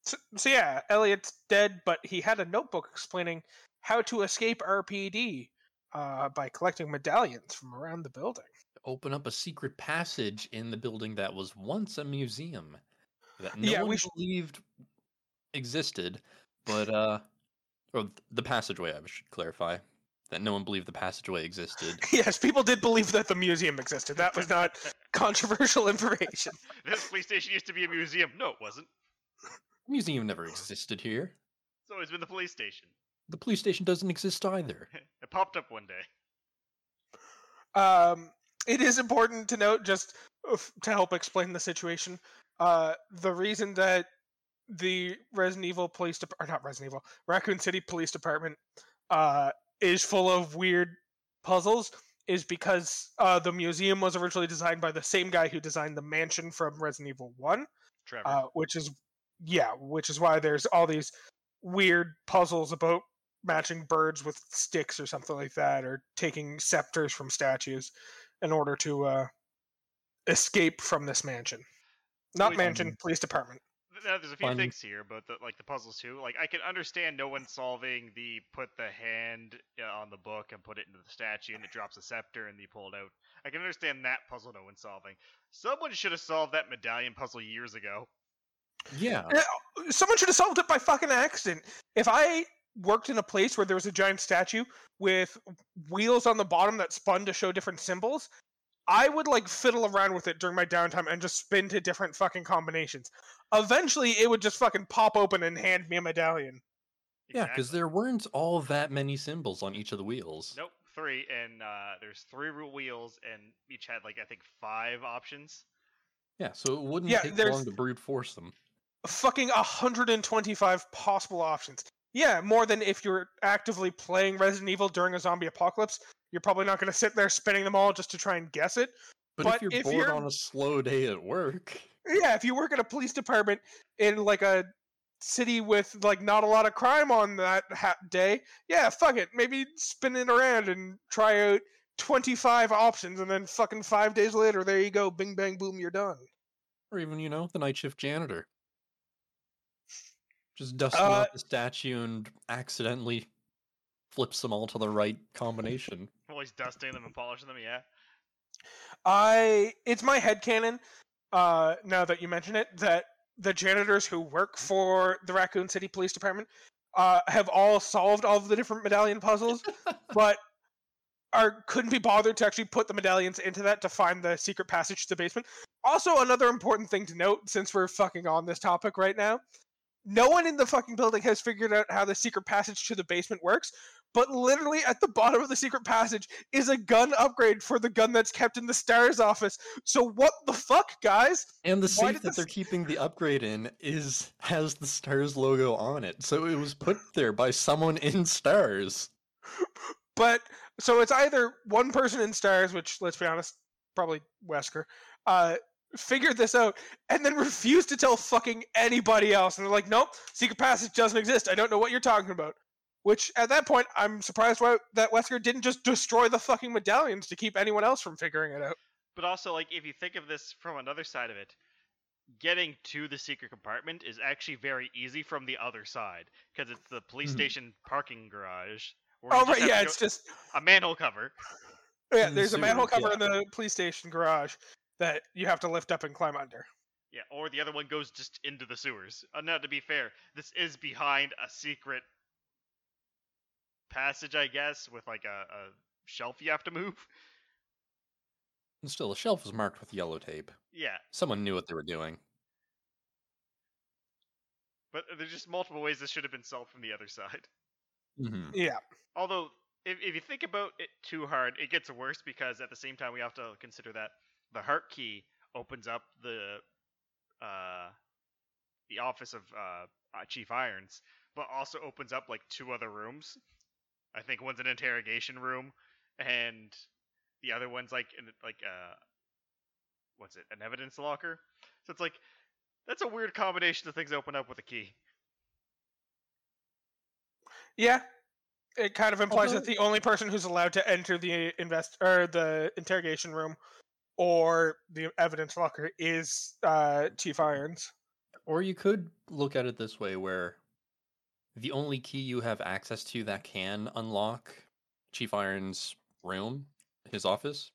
Speaker 3: so, so yeah, Elliot's dead, but he had a notebook explaining how to escape RPD uh, by collecting medallions from around the building.
Speaker 1: Open up a secret passage in the building that was once a museum that no
Speaker 3: Yeah,
Speaker 1: one
Speaker 3: we sh-
Speaker 1: believed existed, but uh, or the passageway. I should clarify that no one believed the passageway existed.
Speaker 3: yes, people did believe that the museum existed. That was not controversial information.
Speaker 2: this police station used to be a museum. No, it wasn't.
Speaker 1: museum never existed here.
Speaker 2: It's always been the police station.
Speaker 1: The police station doesn't exist either.
Speaker 2: it popped up one day.
Speaker 3: Um, it is important to note, just to help explain the situation, uh, the reason that the Resident Evil Police Department, or not Resident Evil, Raccoon City Police Department, uh, is full of weird puzzles is because uh, the museum was originally designed by the same guy who designed the mansion from Resident Evil 1,
Speaker 2: Trevor.
Speaker 3: uh, which is, yeah, which is why there's all these weird puzzles about matching birds with sticks or something like that, or taking scepters from statues in order to uh, escape from this mansion. Not
Speaker 2: Wait,
Speaker 3: mansion,
Speaker 1: um,
Speaker 3: police department.
Speaker 2: Now, there's a few
Speaker 1: fun-
Speaker 2: things here but the like the puzzles too. Like I can understand no one solving the put the hand uh, on the book and put it into the statue and it drops a scepter and you pull it out. I can understand that puzzle no one's solving. Someone should have solved that medallion puzzle years ago.
Speaker 1: Yeah.
Speaker 3: Someone should have solved it by fucking accident. If I worked in a place where there was a giant statue with wheels on the bottom that spun to show different symbols, I would like fiddle around with it during my downtime and just spin to different fucking combinations. Eventually, it would just fucking pop open and hand me a medallion.
Speaker 1: Yeah, because
Speaker 2: Exactly.
Speaker 1: there weren't all that many symbols on each of the wheels.
Speaker 2: Nope, three, and uh, there's three wheels, and each had like I think five options.
Speaker 1: Yeah, so it wouldn't
Speaker 3: Yeah,
Speaker 1: take long to brute force them.
Speaker 3: Fucking 125 possible options. Yeah, more than if you're actively playing Resident Evil during a zombie apocalypse. You're probably not going to sit there spinning them all just to try and guess it.
Speaker 1: But,
Speaker 3: But
Speaker 1: if you're
Speaker 3: if
Speaker 1: bored
Speaker 3: you're-
Speaker 1: on a slow day at work,
Speaker 3: Yeah, if you work at a police department in like a city with like not a lot of crime on that ha- day, yeah, fuck it. Maybe spin it around and try out 25 options, and then fucking five days later, there you go, bing bang boom, you're done.
Speaker 1: or even you know the night shift janitor, just dusting
Speaker 3: Uh,
Speaker 1: off the statue and accidentally flips them all to the right combination.
Speaker 2: Always dusting them and polishing them. Yeah.
Speaker 3: I it's my head headcanon, uh, now that you mention it, that the janitors who work for the Raccoon City Police Department uh, have all solved all of the different medallion puzzles, but are couldn't be bothered to actually put the medallions into that to find the secret passage to the basement. Also, another important thing to note, since we're fucking on this topic right now, no one in the fucking building has figured out how the secret passage to the basement works. But literally at the bottom of the secret passage is a gun upgrade for the gun that's kept in the stars office. So what the fuck, guys?
Speaker 1: And the safe that
Speaker 3: this-
Speaker 1: they're keeping the upgrade in is has the stars logo on it, so it was put there by someone in stars.
Speaker 3: But so it's either one person in stars, which let's be honest, probably Wesker, uh, figured this out and then refused to tell fucking anybody else. And they're like, nope, secret passage doesn't exist. I don't know what you're talking about. Which at that point, I'm surprised why that Wesker didn't just destroy the fucking medallions to keep anyone else from figuring it out.
Speaker 2: But also, like, if you think of this from another side of it, getting to the secret compartment is actually very easy from the other side because it's the police
Speaker 1: Mhm.
Speaker 2: station parking garage. where
Speaker 3: Oh right, yeah, it's just
Speaker 2: a manhole cover.
Speaker 3: yeah. There's a manhole
Speaker 1: sewers,
Speaker 3: cover in the police station garage that you have to lift up and climb under.
Speaker 2: Yeah, or the other one goes just into the sewers. Uh, now, to be fair, this is behind a secret passage, I guess, with like a, a shelf you have to move.
Speaker 1: And still, the shelf was marked with yellow tape.
Speaker 2: Yeah,
Speaker 1: Someone knew what they were doing.
Speaker 2: but there's just multiple ways this should have been solved from the other side.
Speaker 1: hmm
Speaker 3: Yeah.
Speaker 2: Although, if, if you think about it too hard, it gets worse because at the same time we have to consider that the heart key opens up the uh, the office of uh, Chief Irons, but also opens up like two other rooms. I think one's an interrogation room, and the other one's like in like uh, what's it? An evidence locker. So it's like that's a weird combination of things open up with a key.
Speaker 3: Yeah. It kind of implies that the only person who's allowed to enter the invest or the interrogation room or the evidence locker is uh, Chief Irons.
Speaker 1: Or you could look at it this way where the only key you have access to that can unlock Chief Iron's room, his office,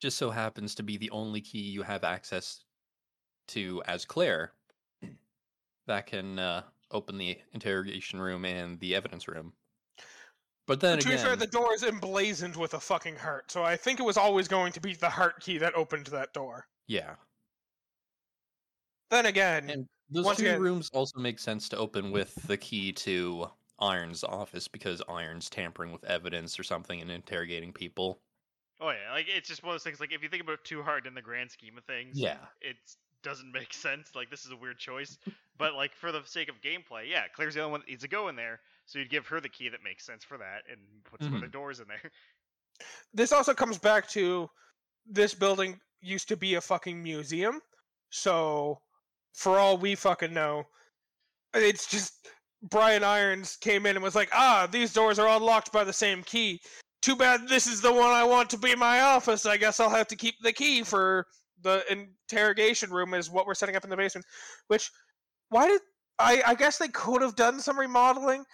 Speaker 1: just so happens to be the only key you have access to as Claire that can uh, open the interrogation room and the evidence room. But then
Speaker 3: to be
Speaker 1: again,
Speaker 3: fair, the door is emblazoned with a fucking heart, so I think it was always going to be the heart key that opened that door.
Speaker 1: yeah,
Speaker 3: Then again,
Speaker 1: and those
Speaker 3: Once
Speaker 1: two
Speaker 3: again-
Speaker 1: rooms also make sense to open with the key to Iron's office because Iron's tampering with evidence or something and interrogating people.
Speaker 2: Oh yeah, like it's just one of those things. Like if you think about it too hard in the grand scheme of things,
Speaker 1: Yeah.
Speaker 2: it doesn't make sense. Like this is a weird choice, but like for the sake of gameplay, yeah, Claire's the only one that needs to go in there, so you'd give her the key that makes sense for that, and put some other doors in there.
Speaker 3: this also comes back to this building used to be a fucking museum, so for all we fucking know, it's just Brian Irons came in and was like, ah, these doors are all locked by the same key. Too bad this is the one I want to be my office. I guess I'll have to keep the key for the interrogation room is what we're setting up in the basement. Which why did I I guess they could have done some remodeling,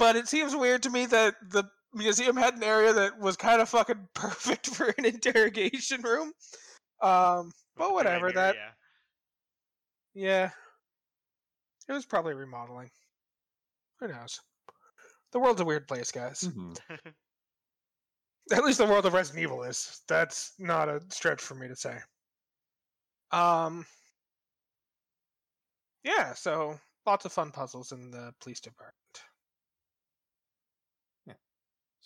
Speaker 3: but it seems weird to me that the museum had an area that was kind of fucking perfect for an interrogation room. Um, but whatever. That
Speaker 2: yeah.
Speaker 3: yeah, it was probably remodeling. Who knows? The world's a weird place, guys.
Speaker 1: Mhm.
Speaker 3: At least the world of Resident Evil is. That's not a stretch for me to say. Um. Yeah, so lots of fun puzzles in the police department.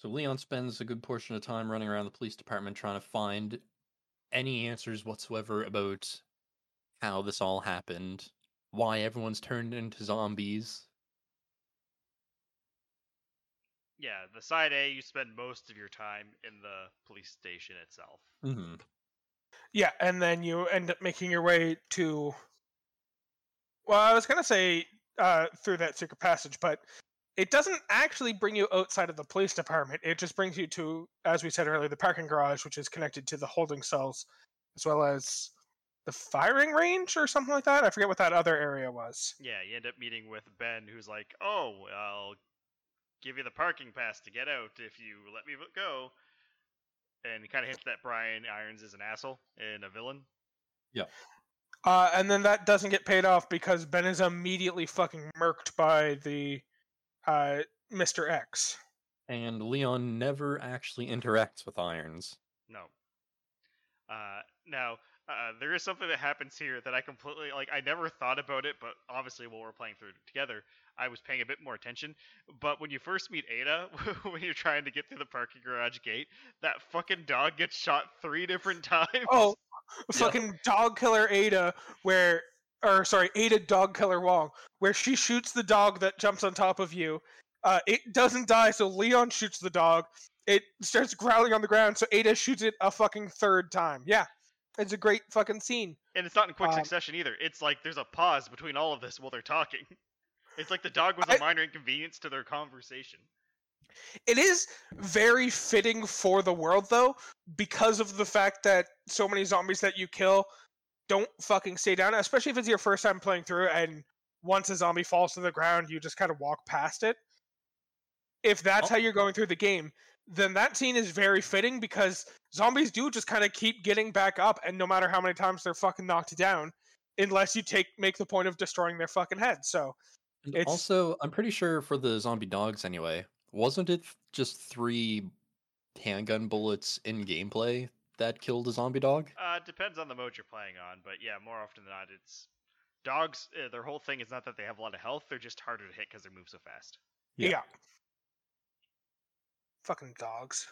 Speaker 1: So Leon spends a good portion of time running around the police department trying to find any answers whatsoever about how this all happened, why everyone's turned into zombies.
Speaker 2: Yeah, the side A, you spend most of your time in the police station itself.
Speaker 1: hmm
Speaker 3: Yeah, and then you end up making your way to. Well, I was gonna say uh, through that secret passage, but it doesn't actually bring you outside of the police department. It just brings you to, as we said earlier, the parking garage, which is connected to the holding cells, as well as the firing range or something like that. I forget what that other area was.
Speaker 2: Yeah, you end up meeting with Ben, who's like, "Oh, I'll give you the parking pass to get out if you let me go." And he kind of hints that Brian Irons is an asshole and a villain.
Speaker 3: Uh, and then that doesn't get paid off because Ben is immediately fucking murked by the uh, Mr. X.
Speaker 1: And Leon never actually interacts with Irons.
Speaker 2: No. Uh, now, uh, there is something that happens here that I completely like. I never thought about it, but obviously, while we're playing through together, I was paying a bit more attention. But when you first meet Ada, when you're trying to get through the parking garage gate, that fucking dog gets shot three different times.
Speaker 3: Oh,
Speaker 1: Yeah.
Speaker 3: fucking dog killer Ada, where or sorry, Ada dog killer Wong, where she shoots the dog that jumps on top of you. Uh, it doesn't die, so Leon shoots the dog. It starts growling on the ground, so Ada shoots it a fucking third time. Yeah, it's a great fucking scene.
Speaker 2: and it's not in quick
Speaker 3: um,
Speaker 2: succession either. It's like there's a pause between all of this while they're talking. It's like the dog was
Speaker 3: I-
Speaker 2: a minor inconvenience to their conversation.
Speaker 3: It is very fitting for the world, though, because of the fact that so many zombies that you kill don't fucking stay down, especially if it's your first time playing through and once a zombie falls to the ground, you just kind of walk past it. If that's
Speaker 1: Oh.
Speaker 3: how you're going through the game, then that scene is very fitting because zombies do just kind of keep getting back up, and no matter how many times they're fucking knocked down, unless you take make the point of destroying their fucking head. So
Speaker 1: And
Speaker 3: It's-
Speaker 1: also, I'm pretty sure for the zombie dogs anyway, wasn't it just three handgun bullets in gameplay that killed a zombie dog?
Speaker 2: Uh, it depends on the mode you're playing on, but yeah, more often than not, it's dogs. Uh, their whole thing is not that they have a lot of health; they're just harder to hit because they move so fast.
Speaker 1: Yeah.
Speaker 3: Yeah. Fucking dogs.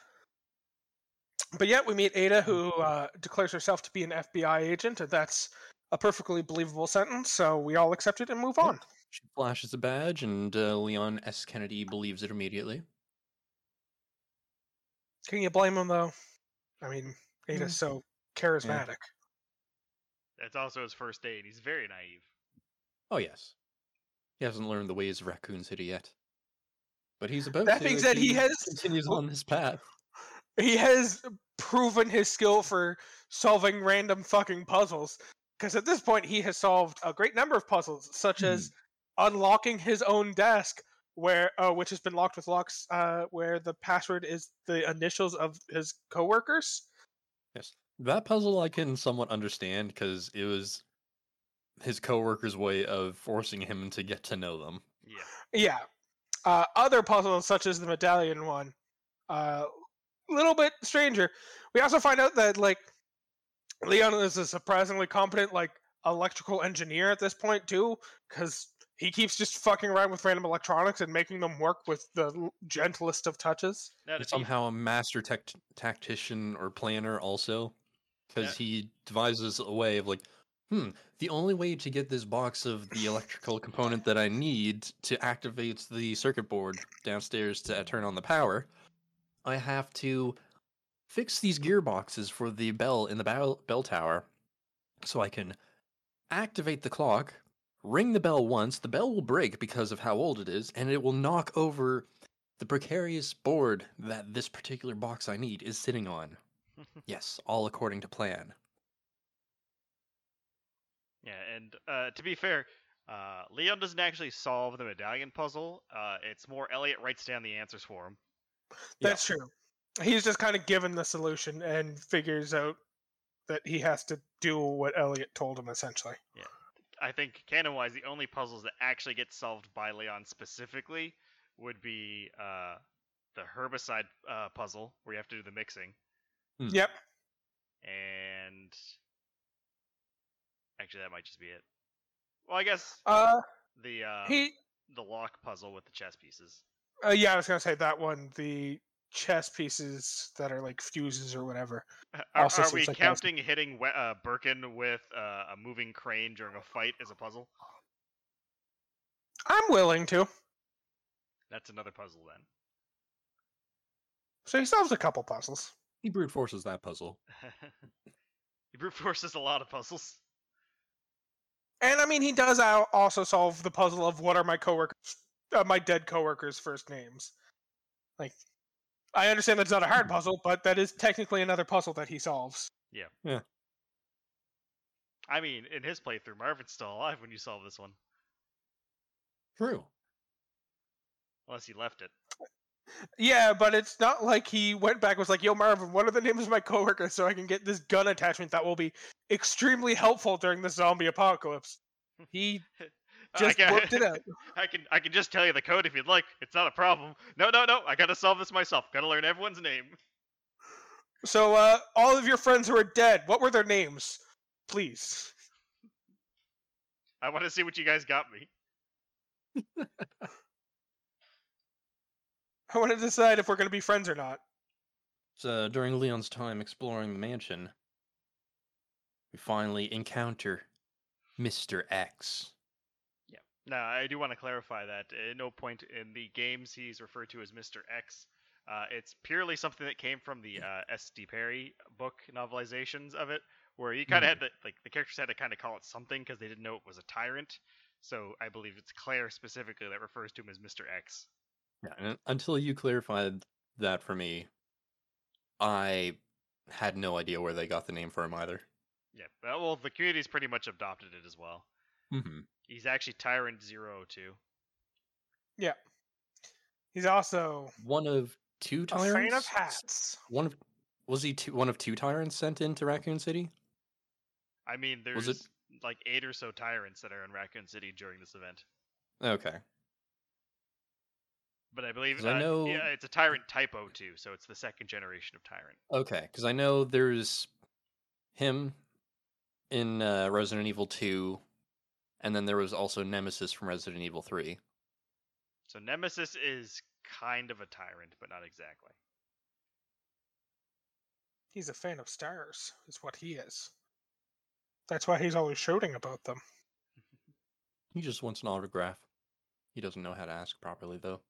Speaker 3: But yet we meet Ada, who uh, declares herself to be an FBI agent, and that's a perfectly believable sentence. So we all accept it and move on.
Speaker 1: She flashes a badge, and uh, Leon S. Kennedy believes it immediately.
Speaker 3: Can you blame him though? I mean, Ada's so charismatic.
Speaker 2: That's also his first date. He's very naive.
Speaker 1: Oh yes, he hasn't learned the ways of Raccoon City yet, but he's about
Speaker 3: That
Speaker 1: to.
Speaker 3: being
Speaker 1: if
Speaker 3: said, he has-
Speaker 1: continues on this path.
Speaker 3: He has proven his skill for solving random fucking puzzles. Because at this point, he has solved a great number of puzzles, such
Speaker 1: Hmm.
Speaker 3: as unlocking his own desk, where uh, which has been locked with locks, uh, where the password is the initials of his coworkers.
Speaker 1: Yes, that puzzle I can somewhat understand because it was his coworker's way of forcing him to get to know them.
Speaker 2: Yeah.
Speaker 3: Yeah. Uh, other puzzles, such as the medallion one, a uh, little bit stranger. We also find out that like Leon is a surprisingly competent like electrical engineer at this point too, because he keeps just fucking around with random electronics and making them work with the gentlest of touches.
Speaker 2: Now,
Speaker 1: He's somehow a master tech tactician or planner also, because he devises a way of like, hmm, the only way to get this box of the electrical component that I need to activate the circuit board downstairs to turn on the power, I have to fix these gearboxes for the bell in the bell, bell tower, so I can activate the clock, ring the bell once, the bell will break because of how old it is, and it will knock over the precarious board that this particular box I need is sitting on. yes, all according to plan.
Speaker 2: Yeah, and uh, to be fair, uh, Leon doesn't actually solve the medallion puzzle. Uh, it's more Elliot writes down the answers for him.
Speaker 1: Yeah.
Speaker 3: That's true. He's just kind of given the solution and figures out that he has to do what Elliot told him essentially.
Speaker 2: I think canon-wise, the only puzzles that actually get solved by Leon specifically would be uh, the herbicide uh, puzzle where you have to do the mixing,
Speaker 3: Yep.
Speaker 2: and actually that might just be it. Well, I guess
Speaker 3: Uh,
Speaker 2: the uh,
Speaker 3: he.
Speaker 2: the lock puzzle with the chess pieces.
Speaker 3: Uh, yeah, I was gonna say that one. The chess pieces that are like fuses or whatever.
Speaker 2: Are,
Speaker 3: Also
Speaker 2: are
Speaker 3: seems
Speaker 2: we
Speaker 3: like that's-
Speaker 2: counting hitting we- uh, Birkin with uh, a moving crane during a fight as a puzzle?
Speaker 3: I'm willing to.
Speaker 2: That's another puzzle then.
Speaker 3: So he solves a couple puzzles.
Speaker 1: He brute forces that puzzle.
Speaker 2: he brute forces a lot of puzzles.
Speaker 3: And I mean, he does also solve the puzzle of what are my coworkers, uh, my dead coworkers' first names. Like, I understand that's not a hard hmm. puzzle, but that is technically another puzzle that he solves. Yeah. Yeah.
Speaker 2: I mean, in his playthrough, Marvin's still alive when you solve this one,
Speaker 1: True.
Speaker 2: unless he left it.
Speaker 3: Yeah, but it's not like he went back and was like, "Yo, Marvin, what are the names of my coworkers so I can get this gun attachment that will be extremely helpful during the zombie apocalypse." He just
Speaker 2: I can,
Speaker 3: worked it out.
Speaker 2: I can I can just tell you the code if you'd like. It's not a problem. No, no, no. I gotta solve this myself. Gotta learn everyone's name.
Speaker 3: So, uh, all of your friends who are dead, what were their names, please?
Speaker 2: I want to see what you guys got me.
Speaker 3: I want to decide if we're going to be friends or not.
Speaker 1: So during Leon's time exploring the mansion, we finally encounter Mr. X.
Speaker 2: Now, I do want to clarify that at no point in the games he's referred to as Mr. X. Uh, it's purely something that came from the uh, S.D. Perry book novelizations of it, where you kind of had to, like, the characters had to kind of call it something because they didn't know it was a tyrant. So I believe it's Claire specifically that refers to him as Mr. X.
Speaker 1: Yeah, and until you clarified that for me, I had no idea where they got the name for him either.
Speaker 2: Yeah, well, the community's pretty much adopted it as well.
Speaker 1: Mm-hmm.
Speaker 2: He's actually Tyrant Zero too. Yeah.
Speaker 3: He's also
Speaker 1: One of two
Speaker 3: a
Speaker 1: tyrants.
Speaker 3: fan of hats.
Speaker 1: One of was he two, one of two tyrants sent into Raccoon City?
Speaker 2: I mean, there's
Speaker 1: Was it-
Speaker 2: like eight or so tyrants that are in Raccoon City during this event.
Speaker 1: Okay.
Speaker 2: But I believe
Speaker 1: 'Cause I
Speaker 2: uh,
Speaker 1: know-
Speaker 2: yeah, it's a tyrant typo too, so it's the second generation of tyrant.
Speaker 1: Okay, because I know there's him in uh, Resident Evil 2, and then there was also Nemesis from Resident Evil 3.
Speaker 2: So Nemesis is kind of a tyrant, but not exactly.
Speaker 3: He's a fan of stars, is what he is. That's why he's always shouting about them.
Speaker 1: He just wants an autograph. He doesn't know how to ask properly, though.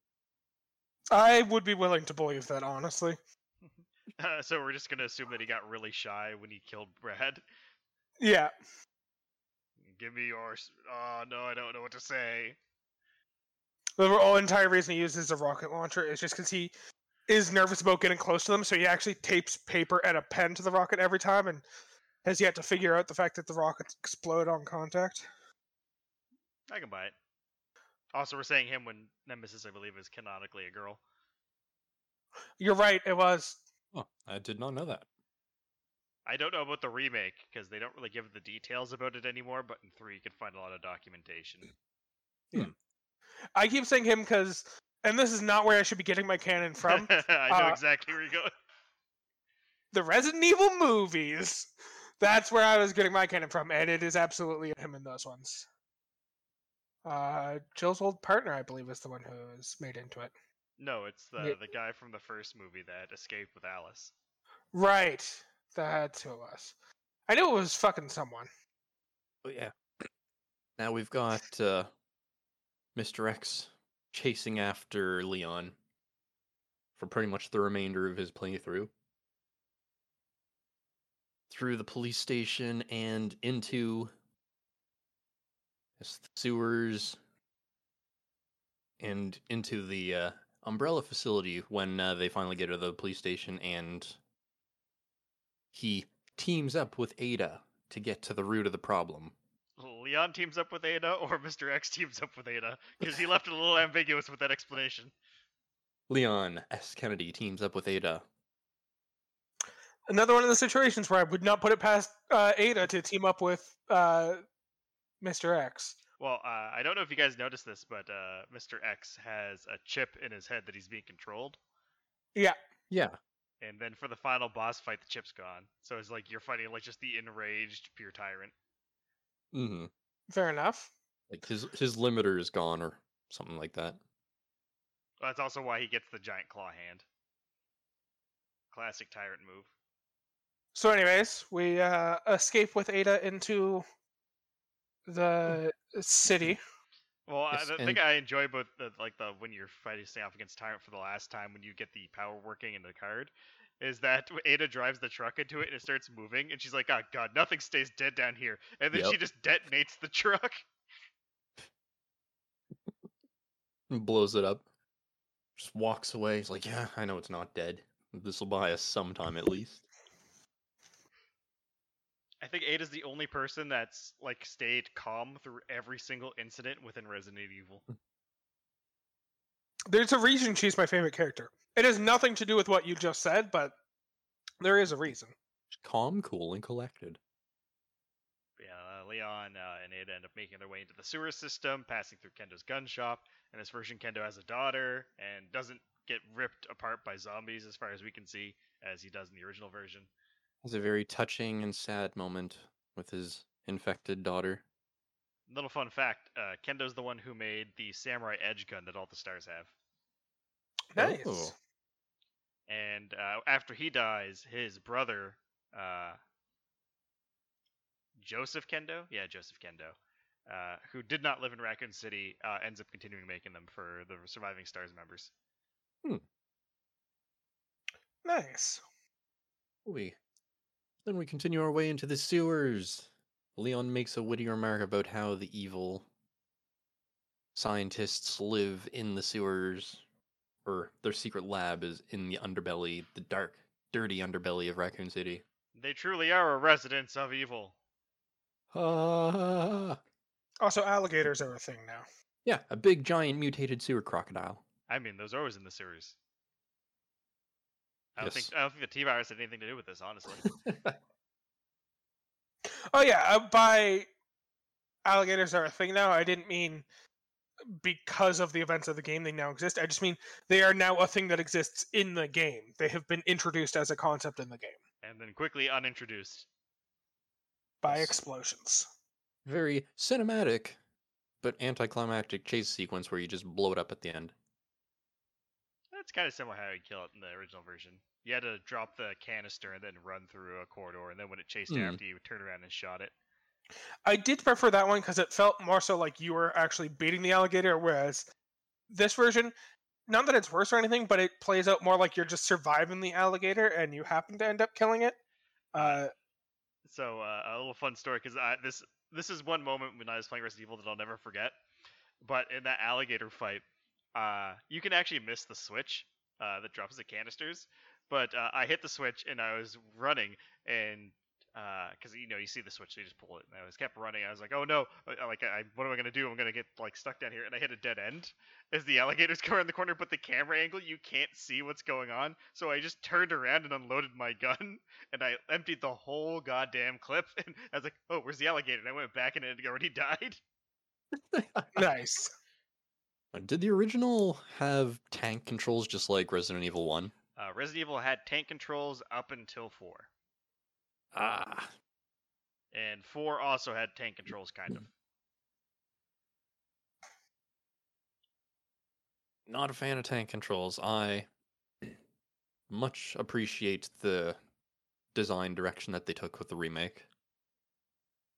Speaker 3: I would be willing to believe that, honestly.
Speaker 2: Uh, so we're just gonna assume that he got really shy when he killed Brad.
Speaker 3: Yeah.
Speaker 2: Give me yours. Oh no, I don't know what to say.
Speaker 3: The whole entire reason he uses a rocket launcher is just because he is nervous about getting close to them, so he actually tapes paper and a pen to the rocket every time and has yet to figure out the fact that the rockets explode on contact.
Speaker 2: I can buy it. Also, we're saying him when Nemesis, I believe, is canonically a girl.
Speaker 3: You're right, it was.
Speaker 1: Oh, I did not know that.
Speaker 2: I don't know about the remake because they don't really give the details about it anymore. But in three, you can find a lot of documentation.
Speaker 3: Yeah, I keep saying him because, and this is not where I should be getting my canon from,
Speaker 2: I know
Speaker 3: uh,
Speaker 2: exactly where you're going.
Speaker 3: the Resident Evil movies. That's where I was getting my canon from, and it is absolutely him in those ones. Uh, Jill's old partner, I believe, is the one who is made into it.
Speaker 2: No, it's the
Speaker 3: Yeah.
Speaker 2: the guy from the first movie that escaped with Alice.
Speaker 3: Right, that's who it was. I knew it was fucking someone.
Speaker 1: But yeah. Now we've got uh, Mr. X chasing after Leon for pretty much the remainder of his playthrough. Through the police station and into the sewers and into the uh, umbrella facility when uh, they finally get to the police station and he teams up with Ada to get to the root of the problem.
Speaker 2: Leon teams up with Ada, or Mr. X teams up with Ada, because he left it a little ambiguous with that explanation.
Speaker 1: Leon S. Kennedy teams up with Ada.
Speaker 3: Another one of the situations where I would not put it past uh, Ada to team up with uh, Mr. X.
Speaker 2: Well, uh, I don't know if you guys noticed this, but uh, Mr. X has a chip in his head that he's being controlled.
Speaker 1: Yeah. Yeah.
Speaker 2: And then for the final boss fight, the chip's gone. So it's like you're fighting like just the enraged pure tyrant.
Speaker 1: Mm-hmm.
Speaker 3: Fair enough.
Speaker 1: Like his his limiter is gone or something like that.
Speaker 2: Well, that's also why he gets the giant claw hand. Classic tyrant move.
Speaker 3: So, anyways, we uh, escape with Ada into the city.
Speaker 2: Well, I, the
Speaker 1: and-
Speaker 2: thing I enjoy about the, like the when you're fighting off against tyrant for the last time when you get the power working in the card, is that Ada drives the truck into it and it starts moving and she's like, "Oh God, nothing stays dead down here," and then
Speaker 1: Yep.
Speaker 2: she just detonates the truck.
Speaker 1: Blows it up. Just walks away. He's like, yeah, I know it's not dead. This will buy us sometime at least.
Speaker 2: I think Ada's the only person that's like stayed calm through every single incident within Resident Evil.
Speaker 3: There's a reason she's my favorite character. It has nothing to do with what you just said, but there is a reason.
Speaker 1: Calm, cool, and collected.
Speaker 2: Yeah, uh, Leon uh, and Ada end up making their way into the sewer system, passing through Kendo's gun shop. In this version, Kendo has a daughter and doesn't get ripped apart by zombies, as far as we can see, as he does in the original version.
Speaker 1: It's a very touching and sad moment with his infected daughter.
Speaker 2: Little fun fact: uh, Kendo's the one who made the samurai edge gun that all the stars have.
Speaker 3: Nice.
Speaker 1: Oh.
Speaker 2: And uh, after he dies, his brother, uh, Joseph Kendo, yeah, Joseph Kendo, uh, who did not live in Raccoon City, uh, ends up continuing making them for the surviving stars members. Hmm.
Speaker 3: Nice.
Speaker 1: We then we continue our way into the sewers. Leon makes a witty remark about how the evil scientists live in the sewers, or their secret lab is in the underbelly, the dark, dirty underbelly of Raccoon City.
Speaker 2: They truly are a residence of evil.
Speaker 1: Ah,
Speaker 3: Also, alligators are a thing now.
Speaker 1: yeah, a big, giant, mutated sewer crocodile.
Speaker 2: I mean, those are always in the sewers. I don't
Speaker 1: Yes.
Speaker 2: think I don't think the T virus had anything to do with this, honestly.
Speaker 3: Oh yeah, uh, by alligators are a thing now. I didn't mean because of the events of the game they now exist. I just mean they are now a thing that exists in the game. They have been introduced as a concept in the game
Speaker 2: and then quickly unintroduced.
Speaker 3: by
Speaker 1: Yes.
Speaker 3: explosions.
Speaker 1: Very cinematic, but anticlimactic chase sequence where you just blow it up at the end.
Speaker 2: That's kind of similar how you kill it in the original version. You had to drop the canister and then run through a corridor, and then when it chased
Speaker 1: Hmm.
Speaker 2: after you, turn around and shot it.
Speaker 3: I did prefer that one because it felt more so like you were actually beating the alligator, whereas this version, not that it's worse or anything, but it plays out more like you're just surviving the alligator and you happen to end up killing it. Uh,
Speaker 2: So uh, a little fun story because this this is one moment when I was playing Resident Evil that I'll never forget. But in that alligator fight, uh, you can actually miss the switch uh, that drops the canisters. But uh, I hit the switch and I was running and because you know you see the switch, so you just pull it. And I was kept running. I was like, oh no! Uh, Like, I, what am I gonna do? I'm gonna get like stuck down here, and I hit a dead end as the alligators come around the corner. But the camera angle, you can't see what's going on. So I just turned around and unloaded my gun, and I emptied the whole goddamn clip. And I was like, oh, where's the alligator? And I went back, and it had already died.
Speaker 3: nice.
Speaker 1: Uh, Did the original have tank controls just like Resident Evil 1?
Speaker 2: Uh, Resident Evil had tank controls up until four,
Speaker 1: Ah,
Speaker 2: and four also had tank controls, kind of.
Speaker 1: not a fan of tank controls. I much appreciate the design direction that they took with the remake.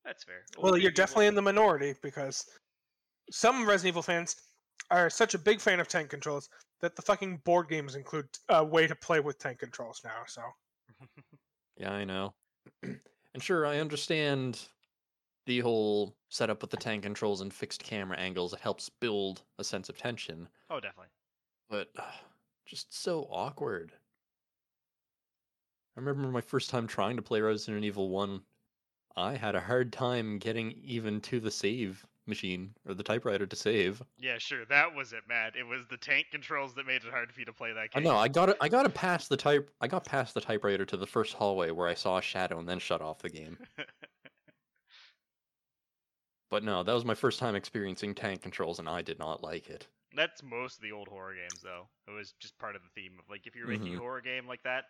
Speaker 2: That's fair.
Speaker 3: Well, you're definitely in the minority because some Resident Evil fans are such a big fan of tank controls that the fucking board games include a way to play with tank controls now. So
Speaker 1: Yeah, I know. and sure, I understand the whole setup with the tank controls and fixed camera angles. It helps build a sense of tension,
Speaker 2: Oh, definitely.
Speaker 1: but uh, just so awkward. I remember my first time trying to play Resident Evil 1. I had a hard time getting even to the save machine or the typewriter to save.
Speaker 2: Yeah, sure. That was it, Matt. It was the tank controls that made it hard for you to play that game.
Speaker 1: No, I got it. I got it past the type. I got past the typewriter to the first hallway where I saw a shadow and then shut off the game. But no, that was my first time experiencing tank controls, and I did not like it.
Speaker 2: That's most of the old horror games, though. It was just part of the theme of like if you're making
Speaker 1: Mhm.
Speaker 2: a horror game like that,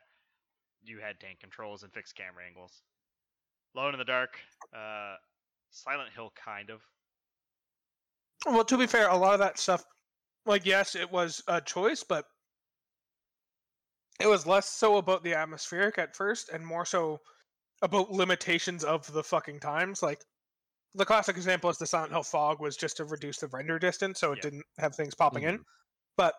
Speaker 2: you had tank controls and fixed camera angles. Alone in the Dark, uh, Silent Hill, kind of.
Speaker 3: Well, to be fair, a lot of that stuff, like yes, it was a choice, but it was less so about the atmospheric at first, and more so about limitations of the fucking times. Like the classic example is the Silent Hill fog was just to reduce the render distance, so it
Speaker 2: Yeah.
Speaker 3: didn't have things popping in.
Speaker 1: Mhm.
Speaker 3: But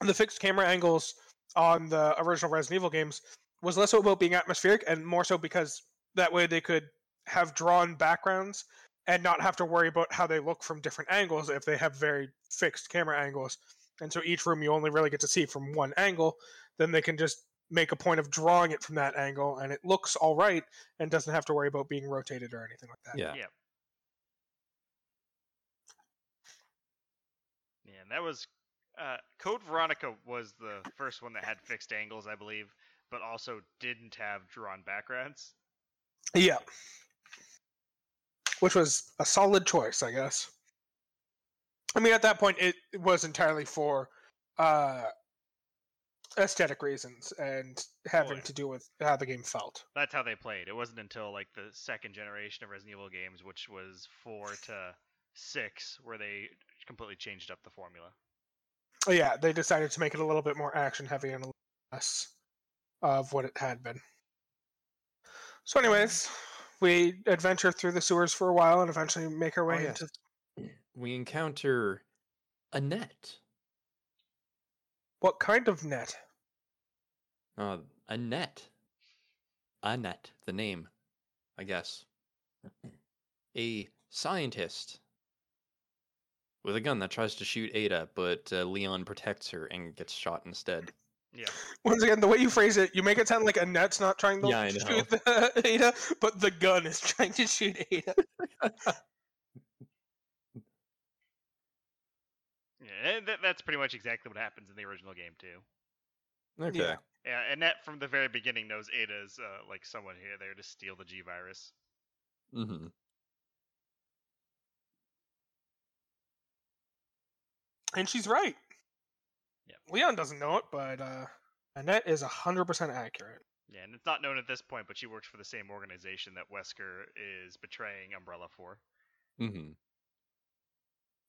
Speaker 3: the fixed camera angles on the original Resident Evil games was less so about being atmospheric and more so because that way they could have drawn backgrounds and not have to worry about how they look from different angles if they have very fixed camera angles. And so each room you only really get to see from one angle, then they can just make a point of drawing it from that angle and it looks all right and doesn't have to worry about being rotated or anything like that.
Speaker 1: Yeah.
Speaker 2: Yeah. Yeah, and that was uh, Code Veronica was the first one that had fixed angles, I believe, but also didn't have drawn backgrounds.
Speaker 3: Yeah. Which was a solid choice, I guess. I mean, at that point, it was entirely for uh, aesthetic reasons and having
Speaker 2: yeah.
Speaker 3: to do with how the game felt.
Speaker 2: That's how they played. It wasn't until like the second generation of Resident Evil games, which was four to six, where they completely changed up the formula.
Speaker 3: Oh, yeah, they decided to make it a little bit more action heavy and less of what it had been. So, anyways, we adventure through the sewers for a while and eventually make our way
Speaker 1: Oh, yes.
Speaker 3: into.
Speaker 1: We encounter Annette.
Speaker 3: What kind of net?
Speaker 1: Uh, Annette. Annette, the name, I guess. A scientist with a gun that tries to shoot Ada, but uh, Leon protects her and gets shot instead.
Speaker 2: Yeah,
Speaker 3: Once again, the way you phrase it, you make it sound like Annette's not trying to
Speaker 1: Yeah,
Speaker 3: shoot the Ada, but the gun is trying to shoot Ada.
Speaker 2: yeah, and that, that's pretty much exactly what happens in the original game too.
Speaker 1: Okay.
Speaker 3: Yeah.
Speaker 2: Yeah, Annette from the very beginning knows Ada's uh, like someone here there to steal the G virus.
Speaker 1: hmm
Speaker 3: And she's right.
Speaker 2: Yep.
Speaker 3: Leon doesn't know it, but uh, Annette is 100% accurate.
Speaker 2: Yeah, and it's not known at this point, but she works for the same organization that Wesker is betraying Umbrella for.
Speaker 1: Mm-hmm.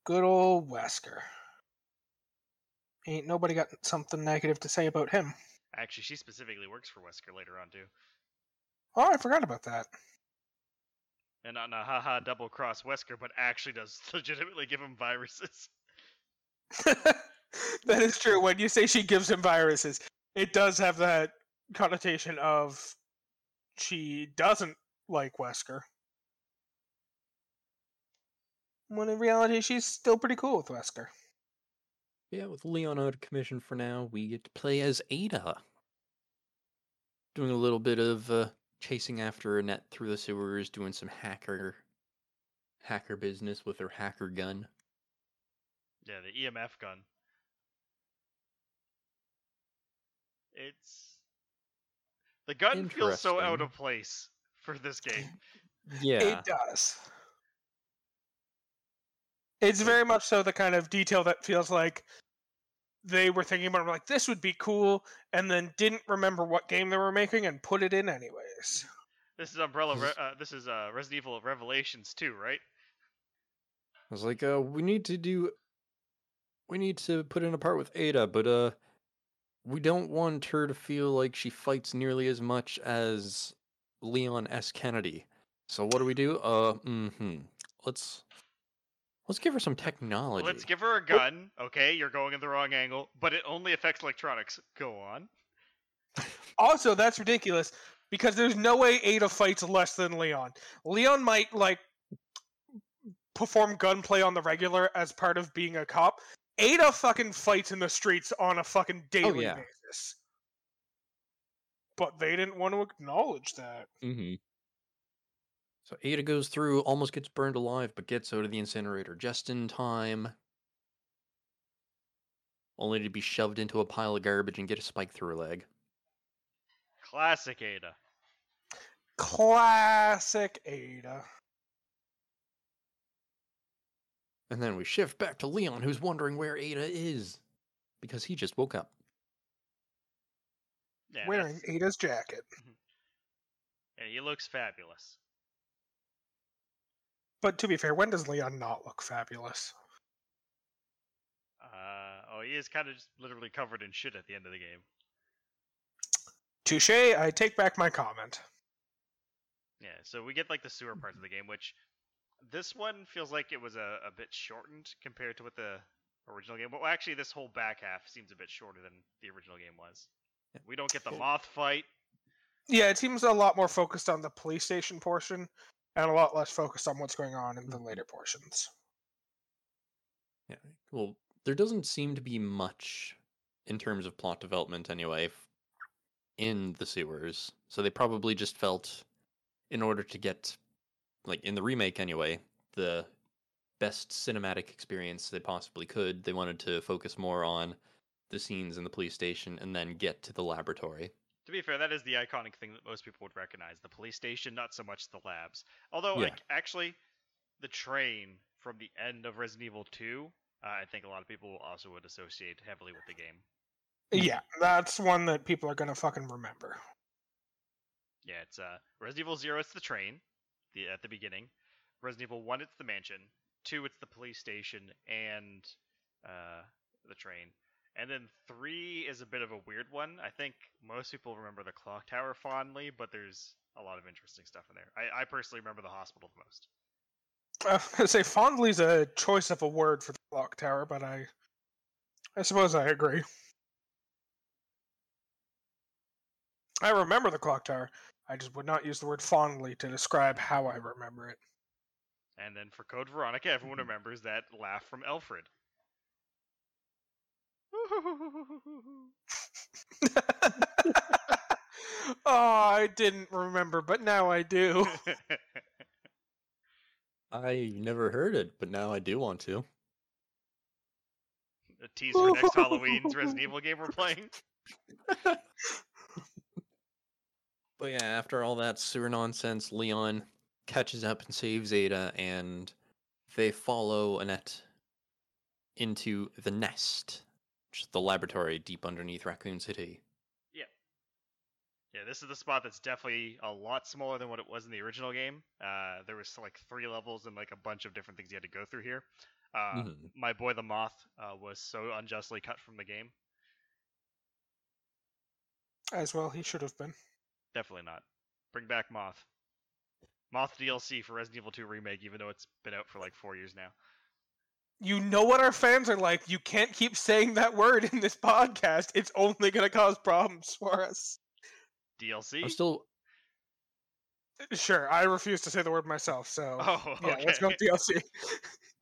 Speaker 3: Good old Wesker. Ain't nobody got something negative to say about him.
Speaker 2: Actually, she specifically works for Wesker later on too.
Speaker 3: Oh, I forgot about that.
Speaker 2: And not a haha double cross Wesker, but actually does legitimately give him viruses.
Speaker 3: that is true. When you say she gives him viruses, it does have that connotation of she doesn't like Wesker. When in reality, she's still pretty cool with Wesker.
Speaker 1: Yeah, with Leon out of commission for now, we get to play as Ada. Doing a little bit of uh, chasing after Annette through the sewers, doing some hacker hacker business with her hacker gun.
Speaker 2: Yeah, the EMF gun. It's the gun feels so out of place for this game.
Speaker 1: Yeah.
Speaker 3: It does. It's very much so the kind of detail that feels like they were thinking about it, like this would be cool, and then didn't remember what game they were making and put it in anyways.
Speaker 2: This is Umbrella.
Speaker 1: This
Speaker 2: Re-
Speaker 1: is-
Speaker 2: uh, this is uh, Resident Evil Revelations too, right?
Speaker 1: I was like, uh, we need to do we need to put in a part with Ada, but uh we don't want her to feel like she fights nearly as much as Leon S. Kennedy. So what do we do? Uh mm-hmm. Let's let's give her some technology.
Speaker 2: Let's give her a gun. Okay, you're going in the wrong angle, but it only affects electronics. Go on.
Speaker 3: Also, that's ridiculous because there's no way Ada fights less than Leon. Leon might like perform gunplay on the regular as part of being a cop. Ada fucking fights in the streets on a fucking daily
Speaker 1: yeah.
Speaker 3: basis. But they didn't want to acknowledge that.
Speaker 1: Mm-hmm. So Ada goes through, almost gets burned alive, but gets out of the incinerator just in time. Only to be shoved into a pile of garbage and get a spike through her leg.
Speaker 2: Classic Ada.
Speaker 3: Classic Ada.
Speaker 1: And then we shift back to Leon, who's wondering where Ada is because he just woke up.
Speaker 2: Yeah,
Speaker 3: Wearing
Speaker 2: that's-
Speaker 3: Ada's jacket.
Speaker 2: and he looks fabulous.
Speaker 3: But to be fair, when does Leon not look fabulous?
Speaker 2: Uh, oh, he is kind of just literally covered in shit at the end of the game.
Speaker 3: Touche, I take back my comment.
Speaker 2: Yeah, so we get like the sewer parts of the game, which this one feels like it was a, a bit shortened compared to what the original game. Well, actually, this whole back half seems a bit shorter than the original game was.
Speaker 1: Yeah.
Speaker 2: We don't get the
Speaker 1: Cool.
Speaker 2: moth fight.
Speaker 3: Yeah, it seems a lot more focused on the police station portion and a lot less focused on what's going on in the mm-hmm. later portions.
Speaker 1: Yeah. Well, there doesn't seem to be much in terms of plot development anyway in the sewers. So they probably just felt in order to get like in the remake anyway, the best cinematic experience they possibly could, they wanted to focus more on the scenes in the police station and then get to the laboratory.
Speaker 2: To be fair, that is the iconic thing that most people would recognize: the police station, not so much the labs. Although,
Speaker 1: Yeah.
Speaker 2: like, actually, the train from the end of Resident Evil 2, uh, I think a lot of people also would associate heavily with the game.
Speaker 3: Yeah, that's one that people are gonna fucking remember.
Speaker 2: Yeah, it's uh Resident Evil Zero. It's the train, the at the beginning. Resident Evil One, it's the mansion. Two, it's the police station and uh the train. And then three is a bit of a weird one. I think most people remember the clock tower fondly, but there's a lot of interesting stuff in there. I, I personally remember the hospital the most.
Speaker 3: I say fondly's a choice of a word for the clock tower, but I, I suppose I agree. I remember the clock tower. I just would not use the word fondly to describe how I remember it.
Speaker 2: And then for Code Veronica, everyone
Speaker 1: Mhm.
Speaker 2: remembers that laugh from Alfred.
Speaker 3: oh, I didn't remember, but now I do.
Speaker 1: I never heard it, but now I do want to.
Speaker 2: a tease for next Halloween's Resident Evil game we're playing.
Speaker 1: But yeah, after all that sewer nonsense, Leon catches up and saves Ada, and they follow Annette into the nest, which is the laboratory deep underneath Raccoon City.
Speaker 2: Yeah, Yeah, this is the spot that's definitely a lot smaller than what it was in the original game. Uh, there was like three levels and like a bunch of different things you had to go through here. Uh,
Speaker 1: Mhm.
Speaker 2: My boy the moth uh, was so unjustly cut from the game.
Speaker 3: As well, he should have been.
Speaker 2: Definitely not. Bring back moth. Moth DLC for Resident Evil 2 remake, even though it's been out for like four years now.
Speaker 3: You know what our fans are like. You can't keep saying that word in this podcast. It's only going to cause problems for us.
Speaker 2: DLC.
Speaker 1: I'm still
Speaker 3: Sure, I refuse to say the word myself, so
Speaker 2: Oh,
Speaker 3: yeah, let's go
Speaker 2: okay.
Speaker 3: DLC.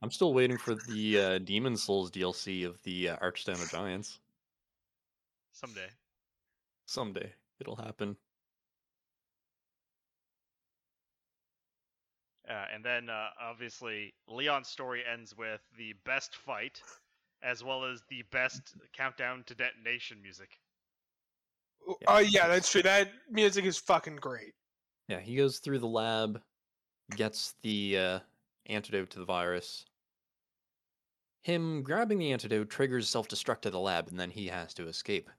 Speaker 1: I'm still waiting for the uh, Demon Souls DLC of the uh, Archstone of Giants.
Speaker 2: Someday.
Speaker 1: Someday it'll happen.
Speaker 2: Uh, and then uh, obviously Leon's story ends with the best fight, as well as the best countdown to detonation music.
Speaker 3: Oh yeah, that's true. That music is fucking great.
Speaker 1: Yeah, he goes through the lab, gets the uh, antidote to the virus. Him grabbing the antidote triggers self destruct to the lab, and then he has to escape.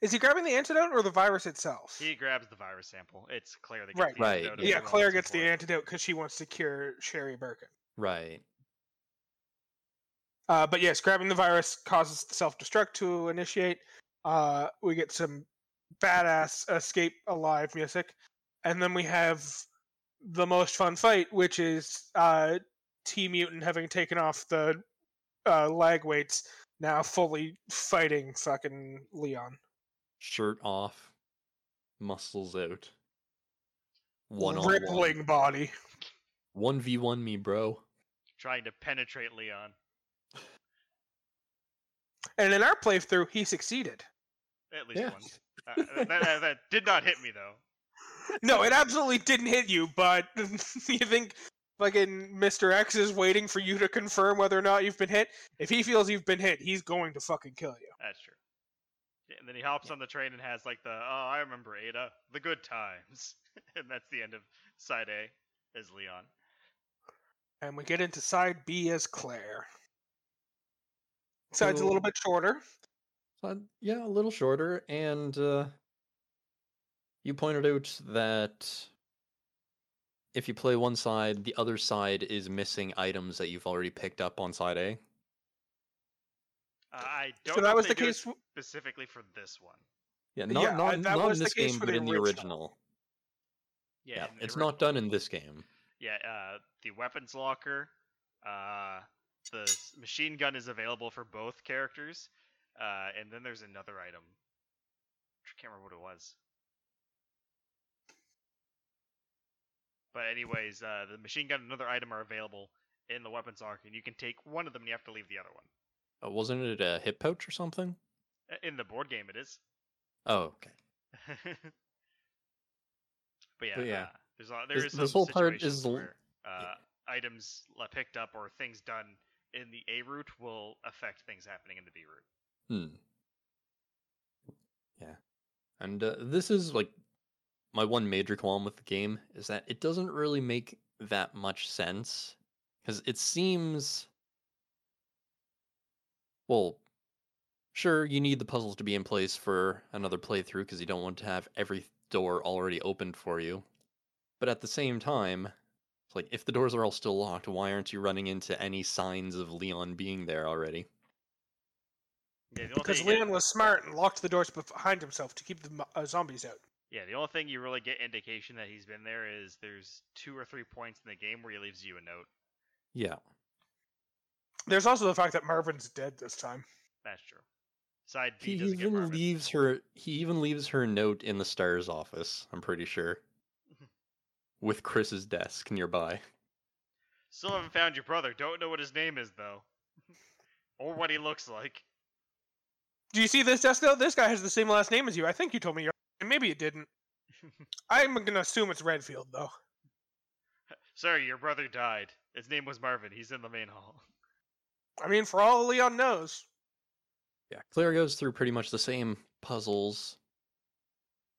Speaker 3: Is he grabbing the antidote or the virus itself?
Speaker 2: He grabs the virus sample. It's Claire that gets
Speaker 3: Right.
Speaker 2: the
Speaker 1: Right,
Speaker 2: antidote.
Speaker 1: yeah.
Speaker 3: yeah, Claire
Speaker 2: else
Speaker 3: gets the antidote because she wants to cure Sherry Birkin.
Speaker 1: Right.
Speaker 3: Uh, but yes, grabbing the virus causes the self-destruct to initiate. Uh, we get some badass escape alive music, and then we have the most fun fight, which is uh, T Mutant having taken off the uh, lag weights, now fully fighting fucking Leon.
Speaker 1: Shirt off, muscles out. One on
Speaker 3: rippling
Speaker 1: one.
Speaker 3: body.
Speaker 1: One v one me, bro.
Speaker 2: Trying to penetrate Leon.
Speaker 3: And in our playthrough, he succeeded.
Speaker 2: At least
Speaker 1: Yeah.
Speaker 2: once. Uh, that, that, that did not hit me though.
Speaker 3: No, it absolutely didn't hit you, but you think fucking Mr. X is waiting for you to confirm whether or not you've been hit? If he feels you've been hit, he's going to fucking kill you.
Speaker 2: That's true. Yeah, and then he hops on the train and has like the oh I remember Ada, the good times, and that's the end of side A as Leon.
Speaker 3: And we get into side B as Claire. Side's a little bit shorter.
Speaker 1: Uh, yeah, a little shorter, and uh, you pointed out that if you play one side, the other side is missing items that you've already picked up on side A.
Speaker 2: Uh, I don't
Speaker 3: So
Speaker 2: know
Speaker 3: that
Speaker 2: if
Speaker 3: was the case. w-
Speaker 2: specifically for this one.
Speaker 1: Yeah,
Speaker 3: Yeah,
Speaker 1: not
Speaker 3: uh,
Speaker 1: not,
Speaker 3: that
Speaker 1: not
Speaker 3: was
Speaker 1: in
Speaker 3: the
Speaker 1: this
Speaker 3: case
Speaker 1: game,
Speaker 3: for
Speaker 1: but
Speaker 3: the
Speaker 1: in the
Speaker 3: original.
Speaker 1: original.
Speaker 2: Yeah,
Speaker 1: Yeah, it's
Speaker 2: ori-
Speaker 1: not done in this game.
Speaker 2: Yeah, uh, the weapons locker, uh, the machine gun is available for both characters, uh, and then there's another item. I can't remember what it was. But anyways, uh, the machine gun and another item are available in the weapons locker, and you can take one of them, and you have to leave the other one.
Speaker 1: Uh, wasn't it a hip pouch or something?
Speaker 2: Uh, In the board game, it is.
Speaker 1: Oh, okay.
Speaker 2: but yeah,
Speaker 1: But yeah,
Speaker 2: uh, there's a, there
Speaker 1: this-
Speaker 2: is
Speaker 1: this whole part is
Speaker 2: where uh, items picked up or things done in the A route will affect things happening in the B route.
Speaker 1: Hmm. Yeah. And uh, this is like my one major qualm with the game is that it doesn't really make that much sense because it seems well sure you need the puzzles to be in place for another playthrough because you don't want to have every door already opened for you but at the same time it's like if the doors are all still locked why aren't you running into any signs of leon being there already
Speaker 2: Yeah, the
Speaker 3: Because
Speaker 2: thing you get-
Speaker 3: Leon was smart and locked the doors behind himself to keep the uh, zombies out.
Speaker 2: yeah, the only thing you really get indication that he's been there is there's two or three points in the game where he leaves you a note.
Speaker 1: yeah
Speaker 3: There's also the fact that Marvin's dead this time.
Speaker 2: That's true. Side B
Speaker 1: He
Speaker 2: doesn't
Speaker 1: even
Speaker 2: Marvin.
Speaker 1: leaves her. He even leaves her note in the STARS office. I'm pretty sure, with Chris's desk nearby.
Speaker 2: Still haven't found your brother. Don't know what his name is though, or what he looks like.
Speaker 3: Do you see this desk though? This guy has the same last name as you. I think you told me. and Maybe it didn't. I'm gonna assume it's Redfield though.
Speaker 2: Sorry, your brother died. His name was Marvin. He's in the main hall.
Speaker 3: I mean, for all Leon knows.
Speaker 1: Yeah, Claire goes through pretty much the same puzzles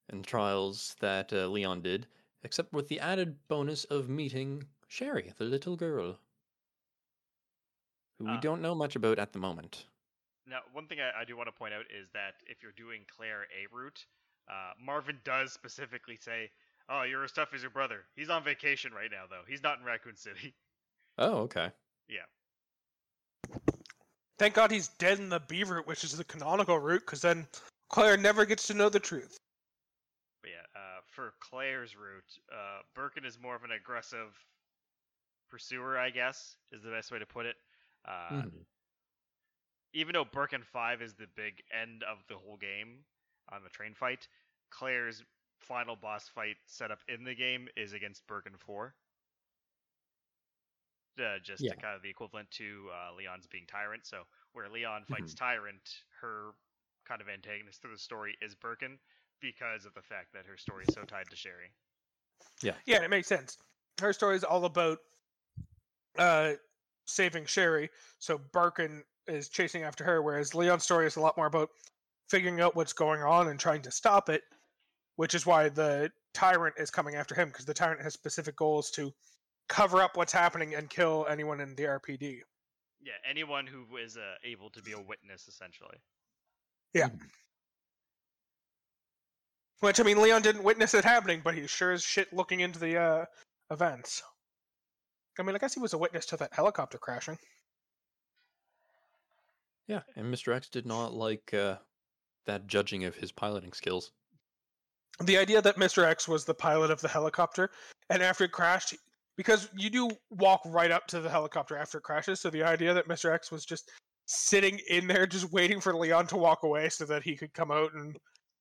Speaker 1: and trials that uh, Leon did, except with the added bonus of meeting Sherry, the little girl, who we
Speaker 2: Ah.
Speaker 1: don't know much about at the moment.
Speaker 2: Now, one thing I, I do want to point out is that if you're doing Claire A route, uh, Marvin does specifically say, "Oh, your stuff is your brother. He's on vacation right now, though. He's not in Raccoon City."
Speaker 1: Oh, okay.
Speaker 2: yeah,
Speaker 3: Thank God he's dead in the B route, which is the canonical route, because then Claire never gets to know the truth.
Speaker 2: but yeah. Uh, for Claire's route, uh, Birkin is more of an aggressive pursuer, I guess, is the best way to put it. Uh,
Speaker 1: Mhm.
Speaker 2: even though Birkin 5 is the big end of the whole game on the train fight, Claire's final boss fight setup in the game is against Birkin 4. Uh, just
Speaker 1: Yeah.
Speaker 2: kind of the equivalent to uh, Leon's being Tyrant. So, where Leon fights Tyrant, her kind of antagonist through the story is Birkin because of the fact that her story is so tied to Sherry.
Speaker 3: Yeah, yeah, and it makes sense. Her story is all about uh, saving Sherry, so Birkin is chasing after her, whereas Leon's story is a lot more about figuring out what's going on and trying to stop it, which is why the tyrant is coming after him, because the tyrant has specific goals to cover up what's happening and kill anyone in the RPD.
Speaker 2: Yeah, anyone who is uh, able to be a witness, essentially. Yeah.
Speaker 3: Which, I mean, Leon didn't witness it happening, but he sure as shit looking into the uh, events. I mean, I guess he was a witness to that helicopter crashing.
Speaker 1: Yeah, and Mr. X did not like uh, that judging of his piloting skills.
Speaker 3: the idea that Mr. X was the pilot of the helicopter, and after it crashed, because you do walk right up to the helicopter after it crashes, so the idea that Mr. X was just sitting in there, just waiting for Leon to walk away so that he could come out and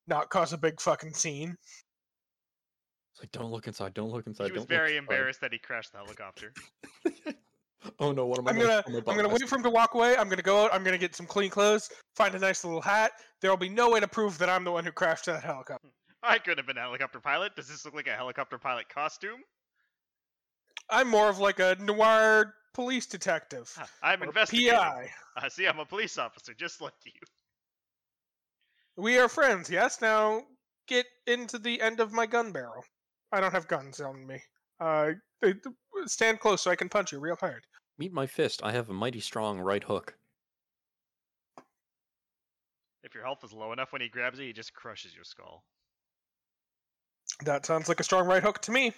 Speaker 3: not cause a big fucking scene.
Speaker 1: It's like, don't look inside, don't look inside.
Speaker 2: he was
Speaker 1: don't look
Speaker 2: very
Speaker 1: inside."
Speaker 2: embarrassed that he crashed the helicopter.
Speaker 1: oh no, what am I
Speaker 3: I'm
Speaker 1: gonna?
Speaker 3: gonna, I'm gonna wait for him to walk away. I'm gonna go out. I'm gonna get some clean clothes, find a nice little hat. There will be no way to prove that I'm the one who crashed that helicopter.
Speaker 2: I could have been a helicopter pilot. Does this look like a helicopter pilot costume?
Speaker 3: I'm more of like a noir police detective.
Speaker 2: I'm
Speaker 3: or
Speaker 2: investigating.
Speaker 3: PI.
Speaker 2: Uh, see, I'm a police officer, just like you.
Speaker 3: We are friends, yes? Now get into the end of my gun barrel. I don't have guns on me. Uh, stand close so I can punch you real hard.
Speaker 1: Meet my fist. I have a mighty strong right hook.
Speaker 2: If your health is low enough when he grabs you, he just crushes your skull.
Speaker 3: That sounds like a strong right hook to me.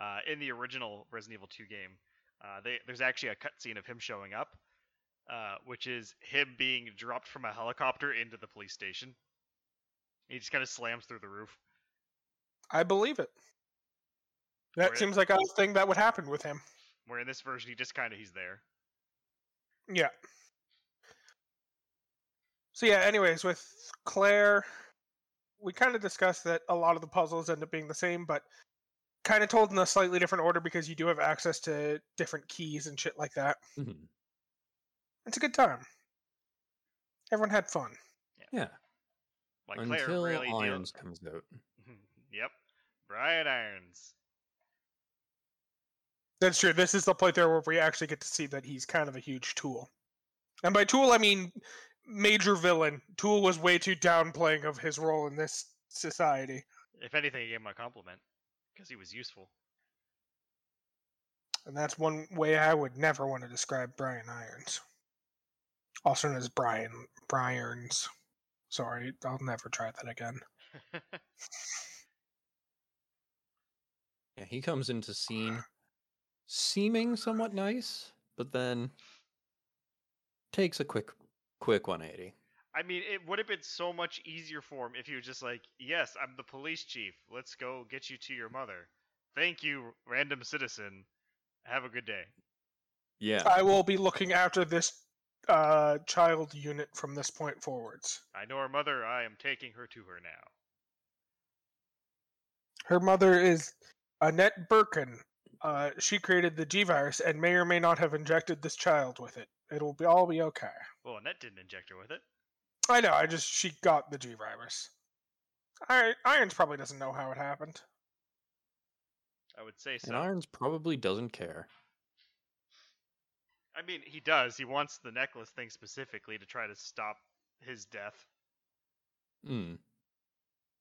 Speaker 2: Uh, in the original Resident Evil 2 game, uh, they, there's actually a cutscene of him showing up, uh, which is him being dropped from a helicopter into the police station. He just kind of slams through the roof.
Speaker 3: I believe it. That seems like a thing that would happen with him.
Speaker 2: Where in this version, he just kind of he's there.
Speaker 3: Yeah. So yeah, anyways, with Claire, we kind of discussed that a lot of the puzzles end up being the same, but kind of told in a slightly different order because you do have access to different keys and shit like that.
Speaker 1: Mhm.
Speaker 3: It's a good time. Everyone had fun.
Speaker 1: Yeah.
Speaker 2: Like Claire
Speaker 1: Until
Speaker 2: really deal-
Speaker 1: Irons comes out.
Speaker 2: yep, Brian Irons.
Speaker 3: That's true. This is the point there where we actually get to see that he's kind of a huge tool. And by tool, I mean major villain. Tool was way too downplaying of his role in this society.
Speaker 2: If anything, he gave him a compliment because he was useful.
Speaker 3: And that's one way I would never want to describe Brian Irons. Also known as Brian Bryarns. Sorry, I'll never try that again.
Speaker 1: Yeah, he comes into scene seeming somewhat nice, but then takes a quick quick 180.
Speaker 2: I mean, it would have been so much easier for him if he was just like, "Yes, I'm the police chief. Let's go get you to your mother. Thank you, random citizen. Have a good day."
Speaker 1: Yeah.
Speaker 3: I will be looking after this uh, child unit from this point forwards.
Speaker 2: I know her mother. I am taking her to her now.
Speaker 3: Her mother is Annette Birkin. Uh, she created the G virus and may or may not have injected this child with it. It'll be all be okay.
Speaker 2: Well, Annette didn't inject her with it.
Speaker 3: I know. I just she got the G virus. I, Irons probably doesn't know how it happened.
Speaker 2: I would say so.
Speaker 1: And Irons probably doesn't care.
Speaker 2: I mean, he does. He wants the necklace thing specifically to try to stop his death
Speaker 1: Hmm.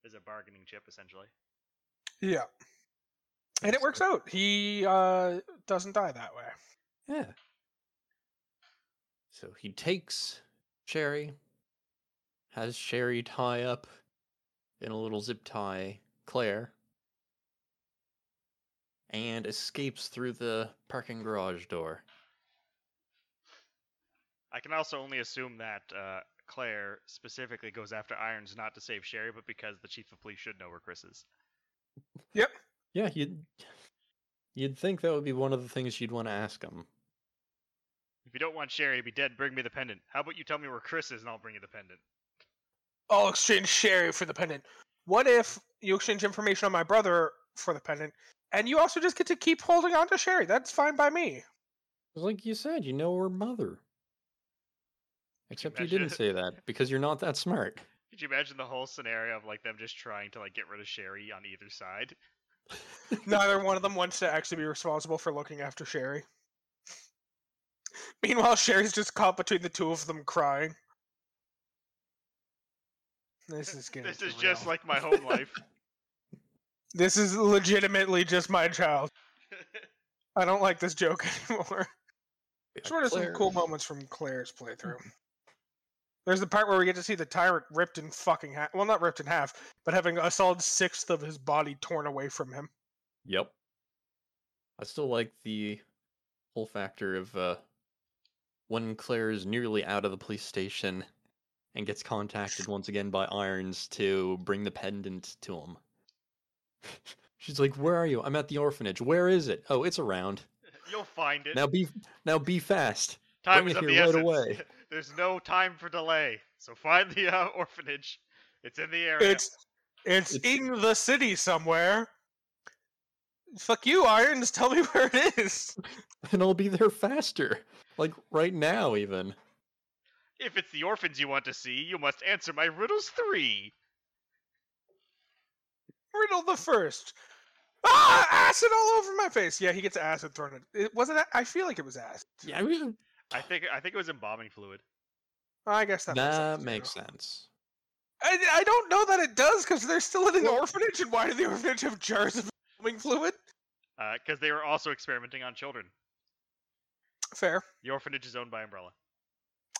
Speaker 2: as a bargaining chip, essentially.
Speaker 3: Yeah, and it works out. He uh, doesn't die that way.
Speaker 1: Yeah. So he takes Sherry, has Sherry tie up in a little zip tie Claire, and escapes through the parking garage door.
Speaker 2: I can also only assume that uh, Claire specifically goes after Irons not to save Sherry, but because the chief of police should know where Chris is. Yep.
Speaker 1: Yeah, you'd you'd think that would be one of the things you'd want to ask him.
Speaker 2: If you don't want Sherry to be dead, bring me the pendant. How about you tell me where Chris is, and I'll bring you the pendant.
Speaker 3: I'll exchange Sherry for the pendant. What if you exchange information on my brother for the pendant, and you also just get to keep holding on to Sherry? That's fine by me.
Speaker 1: Like you said, you know her mother. Except you
Speaker 2: imagine
Speaker 1: didn't say that because you're not that smart.
Speaker 2: Could you imagine the whole scenario of like them just trying to like get rid of Sherry on either side?
Speaker 3: Neither one of them wants to actually be responsible for looking after Sherry. Meanwhile, Sherry's just caught between the two of them crying. This is getting
Speaker 2: this
Speaker 3: too
Speaker 2: is just like my home life.
Speaker 3: this is legitimately just my child. I don't like this joke anymore.
Speaker 1: Yeah,
Speaker 3: Sort of some cool moments from Claire's playthrough. There's the part where we get to see the tyrant ripped in fucking half. Well, not ripped in half, but having a solid sixth of his body torn away from him.
Speaker 1: Yep. I still like the whole factor of uh, when Claire is nearly out of the police station and gets contacted once again by Irons to bring the pendant to him. She's like, "Where are you? I'm at the orphanage. Where is it? Oh, it's around.
Speaker 2: You'll find it.
Speaker 1: Now be now be fast.
Speaker 2: time
Speaker 1: bring
Speaker 2: is
Speaker 1: it
Speaker 2: of the
Speaker 1: here right
Speaker 2: essence.
Speaker 1: away.
Speaker 2: There's no time for delay. So find the uh, orphanage. It's in the area.
Speaker 3: It's it's
Speaker 1: It's-
Speaker 3: in the city somewhere. Fuck you, Irons. Tell me where it is.
Speaker 1: And I'll be there faster. Like right now, even.
Speaker 2: If it's the orphans you want to see, you must answer my riddles three.
Speaker 3: Riddle the first. Ah, acid all over my face. Yeah, he gets acid thrown at. It wasn't. I feel like it was acid.
Speaker 1: Yeah, I mean,
Speaker 2: I think I think it was embalming fluid.
Speaker 3: I guess that,
Speaker 1: that
Speaker 3: makes sense.
Speaker 1: makes sense.
Speaker 3: I, I don't know that it does because they're still in an
Speaker 1: Well-
Speaker 3: orphanage, and why do the orphanage have jars of embalming fluid?
Speaker 2: because they were also experimenting on children.
Speaker 3: Fair.
Speaker 2: The orphanage is owned by Umbrella.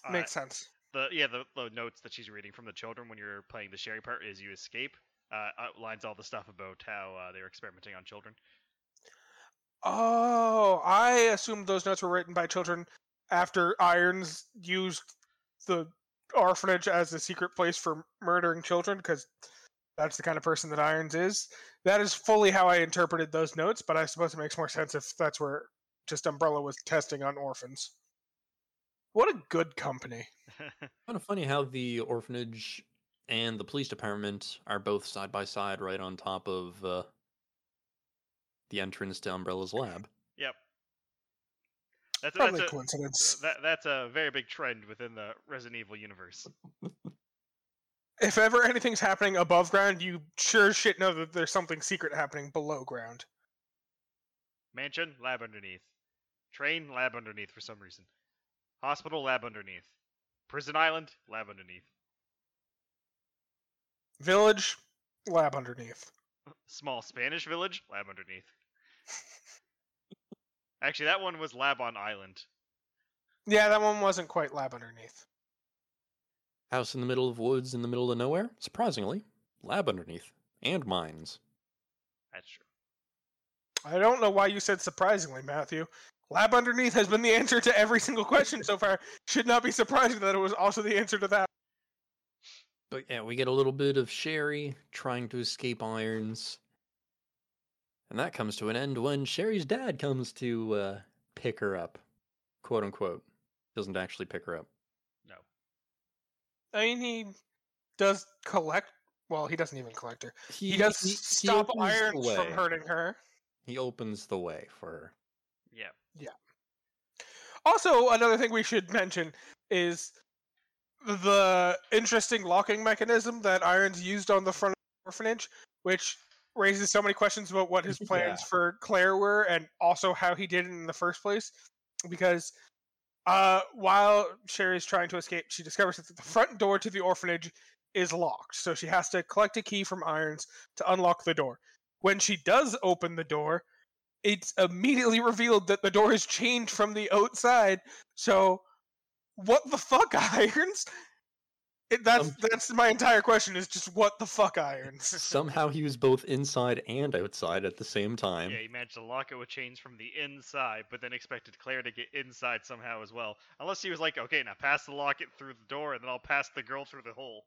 Speaker 2: Uh,
Speaker 3: Makes sense.
Speaker 2: the yeah the, the notes that she's reading from the children when you're playing the Sherry part is you escape. Uh, outlines all the stuff about how uh, they were experimenting on children.
Speaker 3: Oh, I assumed those notes were written by children after Irons used the orphanage as a secret place for murdering children because that's the kind of person that Irons is. That is fully how I interpreted those notes, but I suppose it makes more sense if that's where just Umbrella was testing on orphans. What a good company.
Speaker 1: Kind of funny how the orphanage and the police department are both side by side right on top of uh, the entrance to Umbrella's lab.
Speaker 2: Yep. That's,
Speaker 3: Probably
Speaker 2: that's a,
Speaker 3: coincidence.
Speaker 2: that, that's a very big trend within the Resident Evil universe.
Speaker 3: If ever anything's happening above ground, you sure as shit know that there's something secret happening below ground.
Speaker 2: Mansion, lab underneath. Train, lab underneath for some reason. Hospital, lab underneath. Prison island, lab underneath.
Speaker 3: Village, lab underneath.
Speaker 2: Small Spanish village, lab underneath. Actually, that one was lab on island.
Speaker 3: Yeah, that one wasn't quite lab underneath.
Speaker 1: House in the middle of woods in the middle of nowhere? Surprisingly, lab underneath. And mines.
Speaker 2: That's true.
Speaker 3: I don't know why you said surprisingly, Matthew. Lab underneath has been the answer to every single question so far. Should not be surprising that it was also the answer to that.
Speaker 1: But yeah, we get a little bit of Sherry trying to escape irons. And that comes to an end when Sherry's dad comes to uh, pick her up. Quote unquote. Doesn't actually pick her up.
Speaker 2: No.
Speaker 3: I mean, he does collect. Well, he doesn't even collect her.
Speaker 1: He,
Speaker 3: He does
Speaker 1: he- he
Speaker 3: stop
Speaker 1: opens the
Speaker 3: irons from hurting her.
Speaker 1: He opens the way for her.
Speaker 2: Yeah.
Speaker 3: Also, another thing we should mention is the interesting locking mechanism that Irons used on the front of the orphanage, which raises so many questions about what his plans
Speaker 1: Yeah.
Speaker 3: for Claire were and also how he did it in the first place. Because uh, while Sherry's trying to escape, she discovers that the front door to the orphanage is locked. So she has to collect a key from Irons to unlock the door. When she does open the door, it's immediately revealed that the door is chained from the outside. So, what the fuck, Irons? It, that's
Speaker 1: Um,
Speaker 3: that's my entire question. Is just what the fuck, Irons?
Speaker 1: Somehow he was both inside and outside at the same time.
Speaker 2: Yeah, he managed to lock it with chains from the inside, but then expected Claire to get inside somehow as well. Unless he was like, okay, now pass the locket through the door, and then I'll pass the girl through the hole.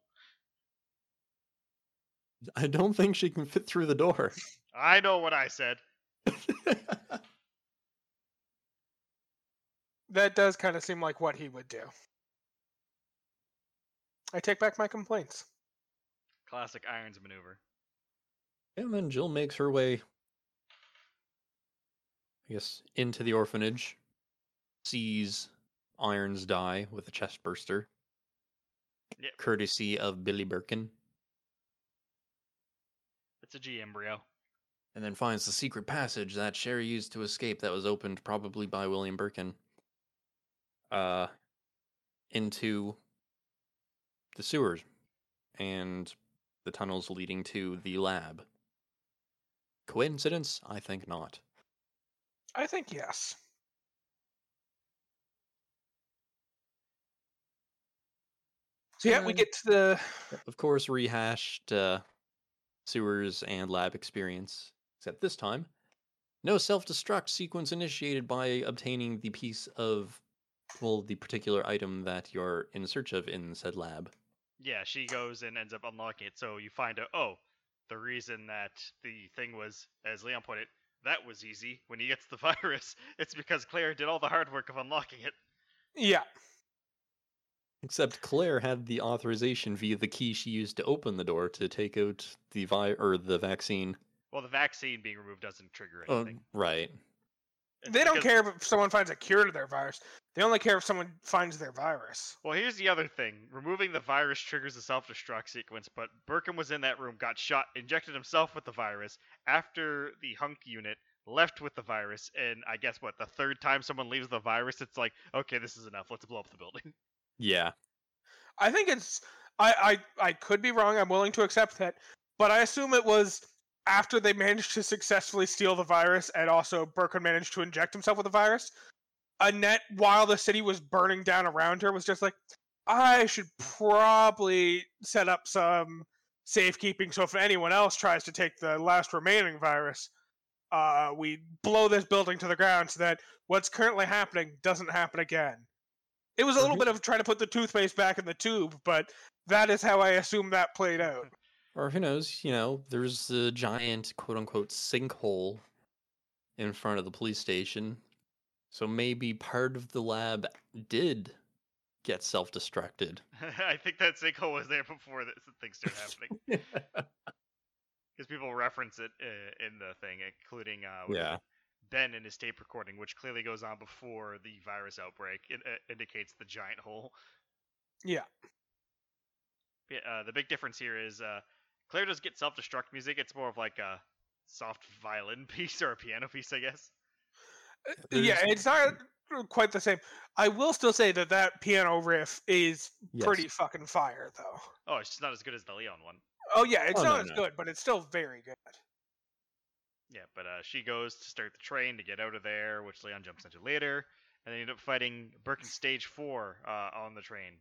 Speaker 1: I don't think she can fit through the door.
Speaker 2: I know what I said.
Speaker 3: that does kind of seem like what he would do. I take back my complaints.
Speaker 2: Classic Irons maneuver.
Speaker 1: and then Jill makes her way, I guess, into the orphanage, sees Irons die with a chest burster,
Speaker 2: Yep.
Speaker 1: courtesy of Billy Birkin,
Speaker 2: It's a G embryo.
Speaker 1: And then finds the secret passage that Sherry used to escape that was opened probably by William Birkin uh, into the sewers and the tunnels leading to the lab. Coincidence? I think not.
Speaker 3: I think yes. So yeah, we get to the
Speaker 1: Of course, rehashed uh, sewers and lab experience, except this time, no self destruct sequence initiated by obtaining the piece of, well, the particular item that you're in search of in said lab.
Speaker 2: Yeah, she goes and ends up unlocking it. So you find out, oh, the reason that the thing was, as Leon put it, that was easy. When he gets the virus, it's because Claire did all the hard work of unlocking it.
Speaker 3: yeah.
Speaker 1: Except Claire had the authorization via the key she used to open the door to take out the vi- or the vaccine.
Speaker 2: Well, the vaccine being removed doesn't trigger
Speaker 1: Oh,
Speaker 2: anything.
Speaker 1: right.
Speaker 2: It's
Speaker 3: They don't
Speaker 2: because-
Speaker 3: care if someone finds a cure to their virus. They only care if someone finds their virus.
Speaker 2: Well, here's the other thing. Removing the virus triggers the self-destruct sequence, but Birkin was in that room, got shot, injected himself with the virus. After the hunk unit left with the virus, and I guess what the third time someone leaves the virus, it's like, okay, this is enough. Let's blow up the building.
Speaker 1: Yeah.
Speaker 3: I think it's I, I I could be wrong. I'm willing to accept that, but I assume it was after they managed to successfully steal the virus and also Birkin managed to inject himself with the virus, Annette, while the city was burning down around her, was just like, I should probably set up some safekeeping so if anyone else tries to take the last remaining virus, uh, we blow this building to the ground so that what's currently happening doesn't happen again. It was a little
Speaker 1: Mhm.
Speaker 3: bit of trying to put the toothpaste back in the tube, but that is how I assume that played out.
Speaker 1: Or who knows, you know, there's a giant quote unquote sinkhole in front of the police station. So maybe part of the lab did get self destructed.
Speaker 2: I think that sinkhole was there before this thing started happening. Because people reference it uh, in the thing, including uh,
Speaker 1: yeah.
Speaker 2: Ben in his tape recording, which clearly goes on before the virus outbreak. It uh, indicates the giant hole.
Speaker 3: Yeah.
Speaker 2: Yeah, uh, the big difference here is uh, Claire does get self-destruct music. It's more of like a soft violin piece or a piano piece, I guess.
Speaker 3: Yeah, it's not quite the same. I will still say that that piano riff is
Speaker 1: Yes.
Speaker 3: pretty fucking fire, though.
Speaker 2: Oh, it's just not as good as the Leon one.
Speaker 3: Oh yeah, it's
Speaker 1: Oh,
Speaker 3: not
Speaker 1: no,
Speaker 3: as
Speaker 1: no.
Speaker 3: good, but it's still very good.
Speaker 2: Yeah, but uh, she goes to start the train to get out of there, which Leon jumps into later, and they end up fighting Birkin Stage Four uh, on the train,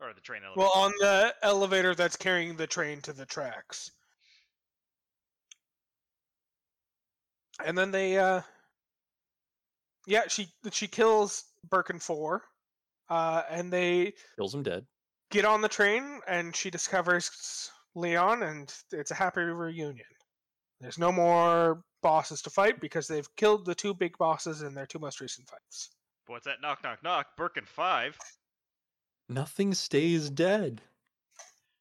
Speaker 2: or the train elevator.
Speaker 3: Well, on the elevator that's carrying the train to the tracks. And then they uh Yeah, she she kills Birkin 4. Uh and they
Speaker 1: Kills him dead.
Speaker 3: get on the train and she discovers Leon and it's a happy reunion. There's no more bosses to fight because they've killed the two big bosses in their two most recent fights.
Speaker 2: But what's that? Knock, knock, knock. Birkin Five.
Speaker 1: Nothing stays dead.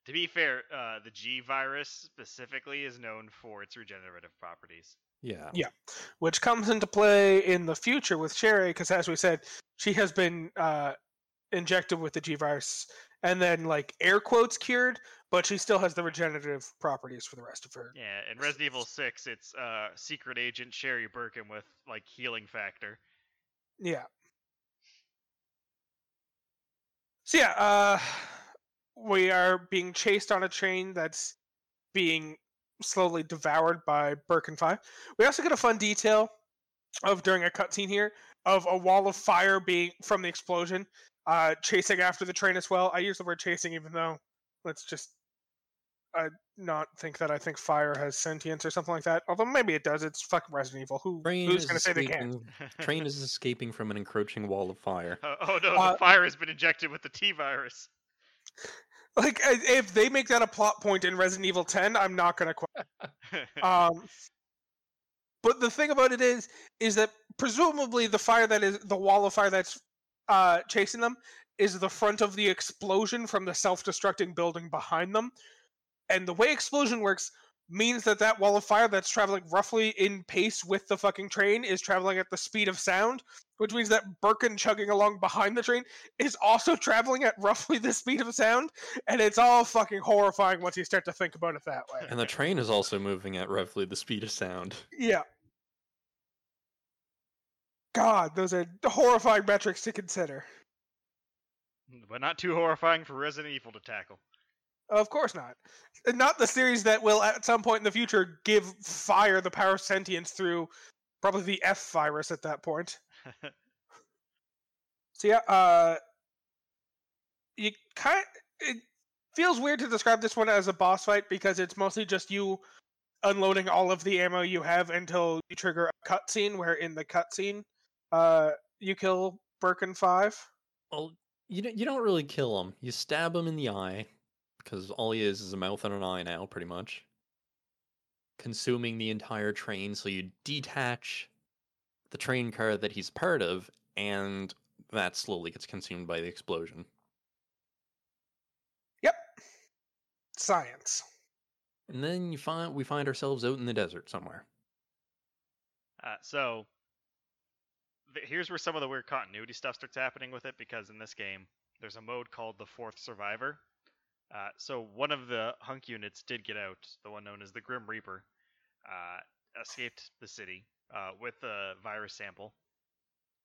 Speaker 2: To be fair, uh, the G virus specifically is known for its regenerative properties.
Speaker 1: Yeah.
Speaker 3: Yeah. which comes into play in the future with Sherry, because as we said, she has been uh, injected with the G virus and then like air quotes cured, but she still has the regenerative properties for the rest of her.
Speaker 2: Yeah, in Resident Evil Six, it's uh, secret agent Sherry Birkin with like healing factor.
Speaker 3: Yeah. So yeah, uh, we are being chased on a train that's being slowly devoured by Birkin Five. We also get a fun detail of during a cutscene here of a wall of fire being from the explosion, uh, chasing after the train as well. I use the word chasing, even though let's just uh, not think that I think fire has sentience or something like that. Although maybe it does. It's fucking Resident Evil. Who
Speaker 1: Train
Speaker 3: who's
Speaker 1: is
Speaker 3: gonna say they can't?
Speaker 1: escaping. Train is escaping from an encroaching wall of fire.
Speaker 2: Uh, oh no,
Speaker 3: Uh,
Speaker 2: the fire has been injected with the T virus.
Speaker 3: Like if they make that a plot point in Resident Evil 10, I'm not gonna quit. Um, but the thing about it is, is that presumably the fire that is the wall of fire that's uh, chasing them is the front of the explosion from the self-destructing building behind them, and the way explosion works means that that wall of fire that's traveling roughly in pace with the fucking train is traveling at the speed of sound, which means that Birkin chugging along behind the train is also traveling at roughly the speed of sound, and it's all fucking horrifying once you start to think about it that way.
Speaker 1: And the train is also moving at roughly the speed of sound.
Speaker 3: Yeah. God, those are horrifying metrics to consider.
Speaker 2: but not too horrifying for Resident Evil to tackle.
Speaker 3: Of course not. Not the series that will, at some point in the future, give fire the power of sentience through probably the F virus at that point. So yeah, uh, you kind it feels weird to describe this one as a boss fight because it's mostly just you unloading all of the ammo you have until you trigger a cutscene. Where in the cutscene, uh, you kill Birkin Five.
Speaker 1: Well, you don't, you don't really kill him. You stab him in the eye because all he is is a mouth and an eye now, pretty much. Consuming the entire train, so you detach the train car that he's part of, and that slowly gets consumed by the explosion.
Speaker 3: Yep, science.
Speaker 1: And then you find we find ourselves out in the desert somewhere.
Speaker 2: Uh, so th- here's where some of the weird continuity stuff starts happening with it because in this game there's a mode called the Fourth Survivor. Uh, so one of the hunk units did get out, the one known as the Grim Reaper, uh, escaped the city uh, with a virus sample.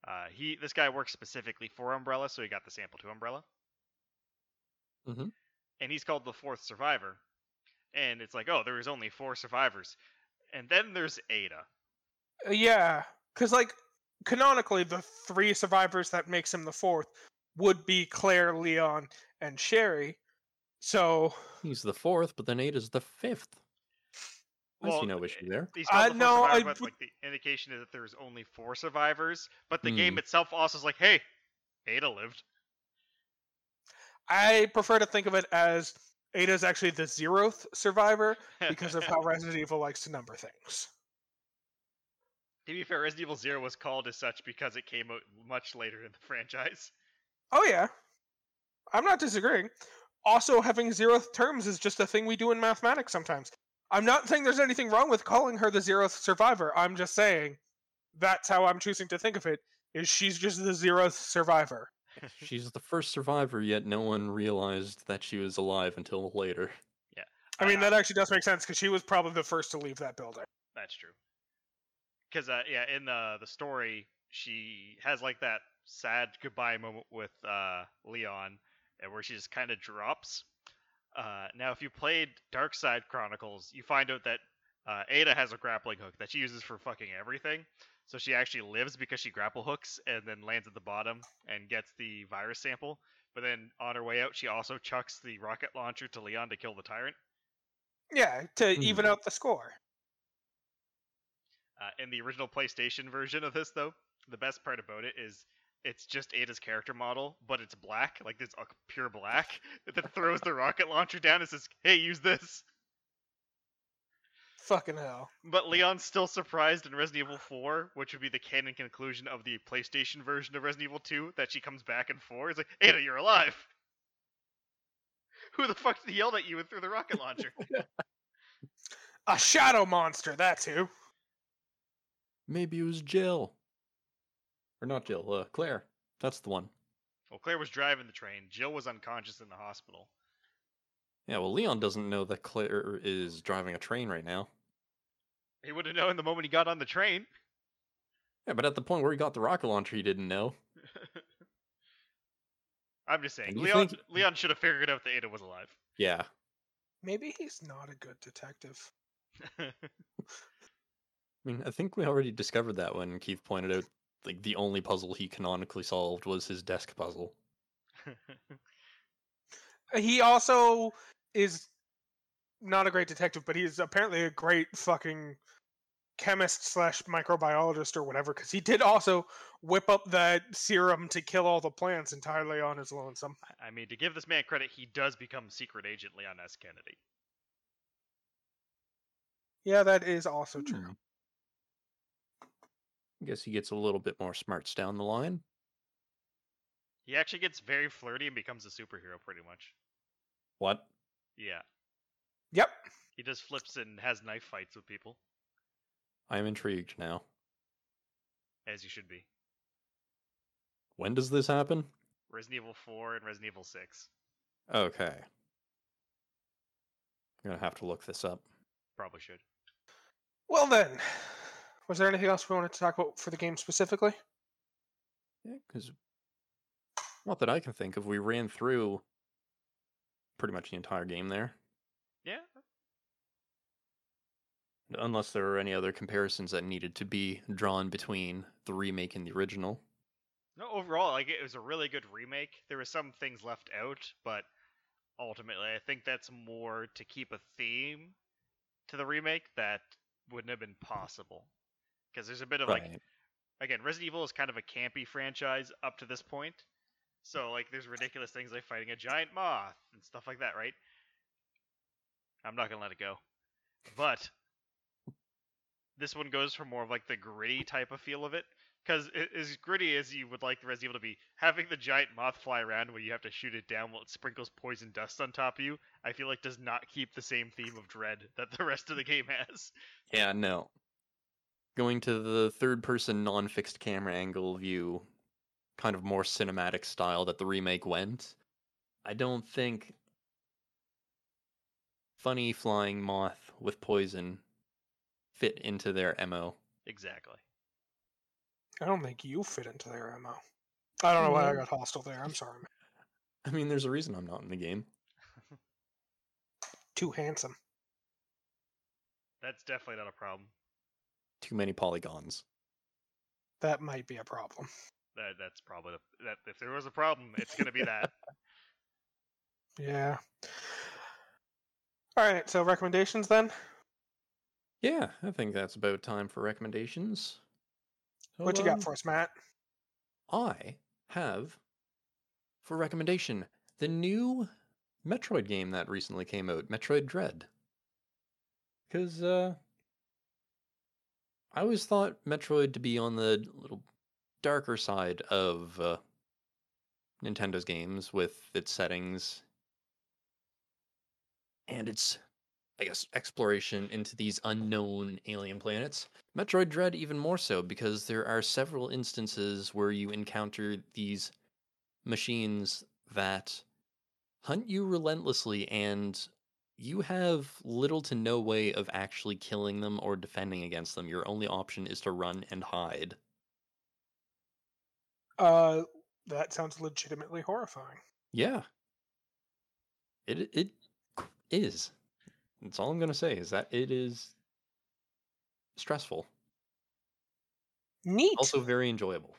Speaker 2: Uh, he this guy works specifically for Umbrella, so he got the sample to Umbrella.
Speaker 1: Mhm.
Speaker 2: And he's called the Fourth Survivor and it's like, oh, there was only four survivors, and then there's Ada.
Speaker 3: Uh, Yeah, because like canonically, the three survivors that makes him the fourth would be Claire, Leon, and Sherry. So
Speaker 1: He's the fourth, but then Ada's the fifth. I
Speaker 2: Well,
Speaker 1: see no issue there.
Speaker 2: He's
Speaker 3: Uh,
Speaker 2: the
Speaker 3: no,
Speaker 2: fourth
Speaker 3: I
Speaker 2: but like the indication is that there's only four survivors. But the
Speaker 1: Hmm.
Speaker 2: game itself also is like, hey, Ada lived.
Speaker 3: I prefer to think of it as Ada is actually the zeroth survivor because of how Resident Evil likes to number things.
Speaker 2: To be fair, Resident Evil Zero was called as such because it came out much later in the franchise.
Speaker 3: Oh yeah, I'm not disagreeing. Also, having zeroth terms is just a thing we do in mathematics sometimes. I'm not saying there's anything wrong with calling her the zeroth survivor. I'm just saying that's how I'm choosing to think of it. Is she's just the zeroth survivor?
Speaker 1: She's the first survivor, yet no one realized that she was alive until later.
Speaker 3: Yeah, I mean, that actually does make sense because she was probably the first to leave that building.
Speaker 2: That's true. Because uh, yeah, in the the story, she has like that sad goodbye moment with uh, Leon, and where she just kind of drops. Uh, now, if you played Dark Side Chronicles, you find out that uh, Ada has a grappling hook that she uses for fucking everything. So she actually lives because she grapple hooks and then lands at the bottom and gets the virus sample. But then on her way out, she also chucks the rocket launcher to Leon to kill the tyrant.
Speaker 3: Yeah, to
Speaker 1: Hmm.
Speaker 3: even out the score.
Speaker 2: Uh, in the original PlayStation version of this, though, the best part about it is it's just Ada's character model, but it's black, like it's a uh, pure black, that throws the rocket launcher down and says, "Hey, use this."
Speaker 3: Fucking hell.
Speaker 2: But Leon's still surprised in Resident Evil 4, which would be the canon conclusion of the PlayStation version of Resident Evil 2, that she comes back in 4. It's like, Ada, you're alive! Who the fuck did he yell at you and threw the rocket launcher?
Speaker 3: A shadow monster. That's who.
Speaker 1: Maybe it was Jill. Or not Jill, uh, Claire. That's the one.
Speaker 2: well, Claire was driving the train. Jill was unconscious in the hospital.
Speaker 1: Yeah, well, Leon doesn't know that Claire is driving a train right now.
Speaker 2: He would have known the moment he got on the train.
Speaker 1: Yeah, but at the point where he got the rocket launcher, he didn't know.
Speaker 2: I'm just saying, Leon
Speaker 1: think-
Speaker 2: Leon should have figured out that Ada was alive.
Speaker 1: Yeah.
Speaker 3: Maybe he's not a good detective.
Speaker 1: I mean, I think we already discovered that when Keith pointed out, like, the only puzzle he canonically solved was his desk puzzle.
Speaker 3: He also is not a great detective, but he's apparently a great fucking chemist slash microbiologist or whatever. Because he did also whip up that serum to kill all the plants entirely on his lonesome.
Speaker 2: I mean, to give this man credit, he does become secret agent Leon S. Kennedy.
Speaker 3: Yeah, that is also true.
Speaker 1: Hmm. I guess he gets a little bit more smarts down the line.
Speaker 2: He actually gets very flirty and becomes a superhero, pretty much.
Speaker 1: What?
Speaker 2: Yeah,
Speaker 3: Yep.
Speaker 2: he just flips and has knife fights with people,
Speaker 1: I am intrigued now.
Speaker 2: as you should be.
Speaker 1: When does this happen?
Speaker 2: Resident Evil 4 and Resident Evil 6.
Speaker 1: Okay. I'm gonna have to look this up.
Speaker 2: Probably should.
Speaker 3: Well then, was there anything else we wanted to talk about for the game specifically?
Speaker 1: Yeah, because not that I can think of, we ran through pretty much the entire game there.
Speaker 2: Yeah,
Speaker 1: Unless there were any other comparisons that needed to be drawn between the remake and the original.
Speaker 2: No, overall, like it was a really good remake. There were some things left out, but ultimately, I think that's more to keep a theme to the remake that wouldn't have been possible. Because there's a bit of like, again, Resident Evil is kind of a campy franchise up to this point. So like, there's ridiculous things like fighting a giant moth and stuff like that, right? I'm not gonna let it go, but this one goes for more of like the gritty type of feel of it because as gritty as you would like the Resident Evil to be, having the giant moth fly around where you have to shoot it down while it sprinkles poison dust on top of you, I feel like does not keep the same theme of dread that the rest of the game has.
Speaker 1: Yeah, no. Going to the third person non fixed camera angle view, kind of more cinematic style that the remake went, I don't think funny flying moth with poison fit into their MO.
Speaker 2: Exactly.
Speaker 3: I don't think you fit into their MO. I don't know why I
Speaker 1: mm.
Speaker 3: got hostile there. I'm sorry, man.
Speaker 1: I mean, there's a reason I'm not in the game.
Speaker 3: Too handsome.
Speaker 2: That's definitely not a problem.
Speaker 1: Too many polygons.
Speaker 3: That might be a problem.
Speaker 2: That that's probably the, that. If there was a problem, it's gonna be that.
Speaker 3: Yeah. All right. So recommendations then.
Speaker 1: Yeah, I think that's about time for recommendations. So,
Speaker 3: What you
Speaker 1: um,
Speaker 3: got for us, Matt?
Speaker 1: I have for recommendation the new Metroid game that recently came out, Metroid Dread. Because uh, I always thought Metroid to be on the little darker side of uh, Nintendo's games with its settings and its, I guess, exploration into these unknown alien planets. Metroid Dread even more so because there are several instances where you encounter these machines that hunt you relentlessly and you have little to no way of actually killing them or defending against them. Your only option is to run and hide.
Speaker 3: Uh, that sounds legitimately horrifying.
Speaker 1: Yeah. It it is. That's all I'm going to say is that it is stressful.
Speaker 3: Neat.
Speaker 1: Also very enjoyable.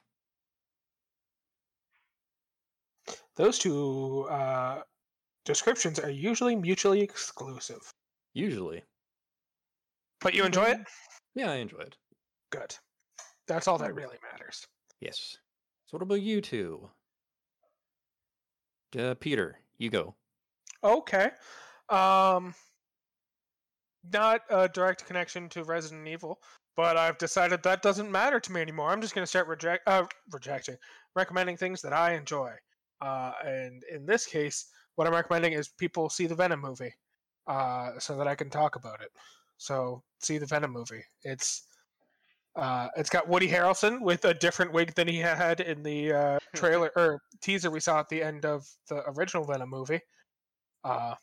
Speaker 3: Those two uh, descriptions are usually mutually exclusive.
Speaker 1: Usually.
Speaker 3: But you enjoy it?
Speaker 1: Yeah, I enjoy it.
Speaker 3: Good. That's all that really matters.
Speaker 1: Yes. So what about you two? Uh, Peter, you go.
Speaker 3: Okay. Um, not a direct connection to Resident Evil, but I've decided that doesn't matter to me anymore. I'm just going to start reject, uh, rejecting, recommending things that I enjoy. Uh, and in this case, what I'm recommending is people see the Venom movie, uh, so that I can talk about it. So see the Venom movie. It's uh, it's got Woody Harrelson with a different wig than he had in the uh, trailer or teaser we saw at the end of the original Venom movie. Uh,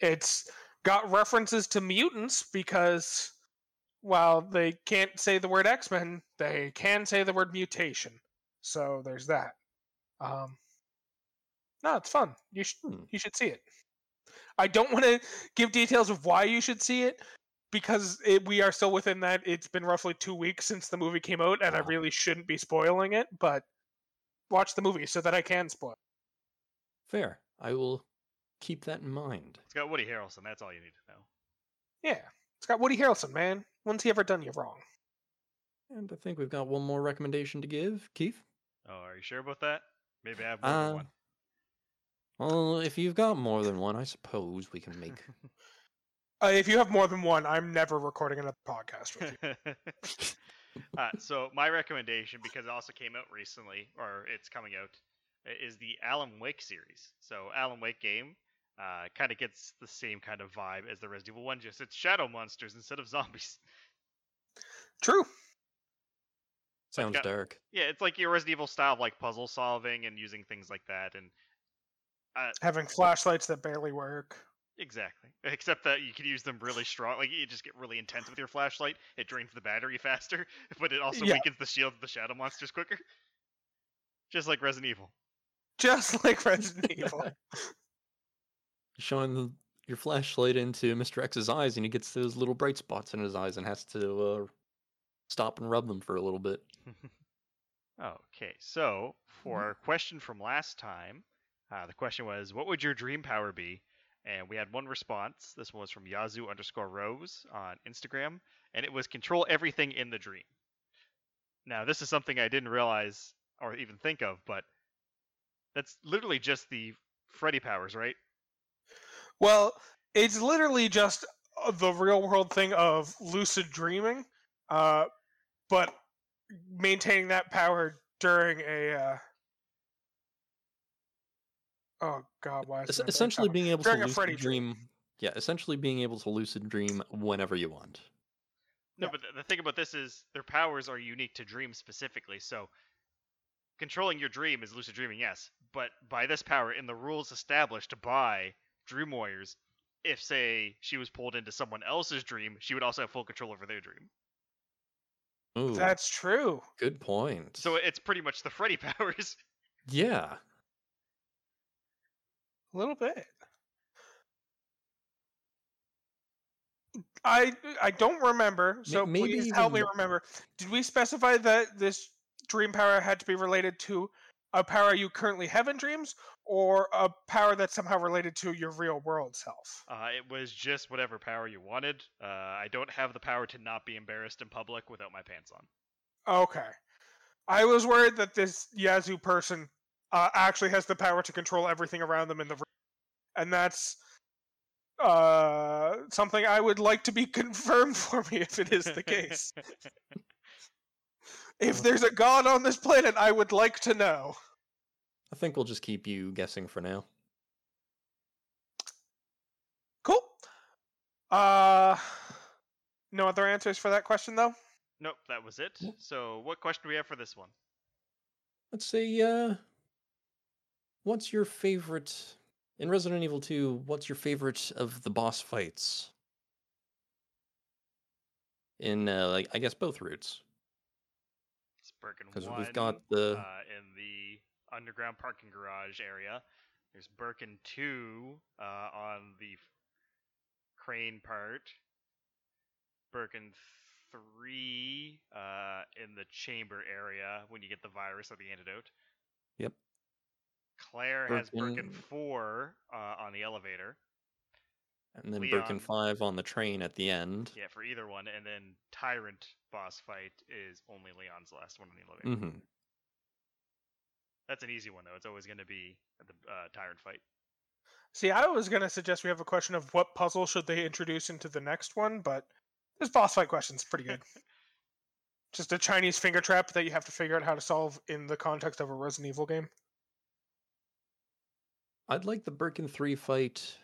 Speaker 3: it's got references to mutants because while they can't say the word X Men, they can say the word mutation. So there's that. Um, no, it's fun. You should
Speaker 1: Hmm.
Speaker 3: you should see it. I don't want to give details of why you should see it because it, we are still within that. It's been roughly two weeks since the movie came out, and I
Speaker 1: Ah.
Speaker 3: really shouldn't be spoiling it. But watch the movie so that I can spoil.
Speaker 1: Fair. I will keep that in mind.
Speaker 2: It's got Woody Harrelson. That's all you need to know.
Speaker 3: Yeah, it's got Woody Harrelson, man. When's he ever done you wrong?
Speaker 1: And I think we've got one more recommendation to give. Keith?
Speaker 2: Oh, are you sure about that? Maybe I have more
Speaker 1: Uh,
Speaker 2: one.
Speaker 1: Well, if you've got more than one, I suppose we can make.
Speaker 3: Uh, if you have more than one, I'm never recording another podcast with you.
Speaker 2: uh, so my recommendation, because it also came out recently, or it's coming out, is the Alan Wake series. So Alan Wake game uh, kind of gets the same kind of vibe as the Resident Evil one, just it's shadow monsters instead of zombies.
Speaker 3: True.
Speaker 1: Sounds
Speaker 2: got-
Speaker 1: dark.
Speaker 2: Yeah, it's like your Resident Evil style of like puzzle solving and using things like that, and uh,
Speaker 3: Having flashlights that barely work.
Speaker 2: Exactly. Except that you can use them really strong. Like you just get really intense with your flashlight. It drains the battery faster, but it also
Speaker 3: Yeah.
Speaker 2: weakens the shield of the shadow monsters quicker. Just like Resident Evil.
Speaker 3: Just like Resident Evil.
Speaker 1: Showing the, your flashlight into Mr. X's eyes, and he gets those little bright spots in his eyes and has to uh, stop and rub them for a little bit.
Speaker 2: okay, so for our question from last time, uh, the question was, "What would your dream power be?" And we had one response. This one was from Yazoo underscore Rose on Instagram, and it was control everything in the dream. Now, this is something I didn't realize or even think of, but that's literally just the Freddy powers, right?
Speaker 3: Well, it's literally just uh, the real world thing of lucid dreaming, uh, but maintaining that power during a. Uh... Oh God! Why?
Speaker 1: Es-
Speaker 3: isn't
Speaker 1: essentially, being able
Speaker 3: During
Speaker 1: to lucid dream.
Speaker 3: dream.
Speaker 1: Yeah, essentially being able to lucid dream whenever you want.
Speaker 2: No,
Speaker 3: Yeah.
Speaker 2: but the, the thing about this is their powers are unique to dreams specifically. So controlling your dream is lucid dreaming, yes. But by this power, in the rules established by Dream Warriors, if say she was pulled into someone else's dream, she would also have full control over their dream.
Speaker 1: Ooh,
Speaker 3: That's true.
Speaker 1: good point.
Speaker 2: So it's pretty much the Freddy powers.
Speaker 1: yeah,
Speaker 3: A little bit. I I don't remember, so
Speaker 1: maybe
Speaker 3: please help me
Speaker 1: even-
Speaker 3: remember. Did we specify that this dream power had to be related to a power you currently have in dreams, or a power that's somehow related to your real world self?
Speaker 2: Uh, it was just whatever power you wanted. Uh, I don't have the power to not be embarrassed in public without my pants on.
Speaker 3: Okay. I was worried that this Yazoo person uh, actually has the power to control everything around them in the room. And that's uh, something I would like to be confirmed for me if it is the case. if there's a god on this planet, I would like to know.
Speaker 1: I think we'll just keep you guessing for now.
Speaker 3: Cool. Uh, no other answers for that question, though?
Speaker 2: nope, that was it. So, what question do we have for this one?
Speaker 1: Let's see. uh, what's your favorite in Resident Evil 2? What's your favorite of the boss fights? In, uh, like, I guess both routes.
Speaker 2: It's Birkin
Speaker 1: Because
Speaker 2: 1
Speaker 1: we've got the.
Speaker 2: uh, in the underground parking garage area. There's Birkin 2 uh, on the crane part. Birkin 3 uh, in the chamber area when you get the virus or the antidote.
Speaker 1: Yep.
Speaker 2: Claire has Birkin
Speaker 1: Birkin-
Speaker 2: 4 uh, on the elevator.
Speaker 1: and then
Speaker 2: Leon.
Speaker 1: Birkin 5 on the train at the end.
Speaker 2: Yeah, for either one. And then Tyrant boss fight is only Leon's last one on the elevator.
Speaker 1: Mm-hmm.
Speaker 2: That's an easy one, though. It's always going to be the uh, Tyrant fight.
Speaker 3: See, I was going to suggest we have a question of what puzzle should they introduce into the next one, but this boss fight question's pretty good. Just a Chinese finger trap that you have to figure out how to solve in the context of a Resident Evil game.
Speaker 1: I'd like the Birkin 3 fight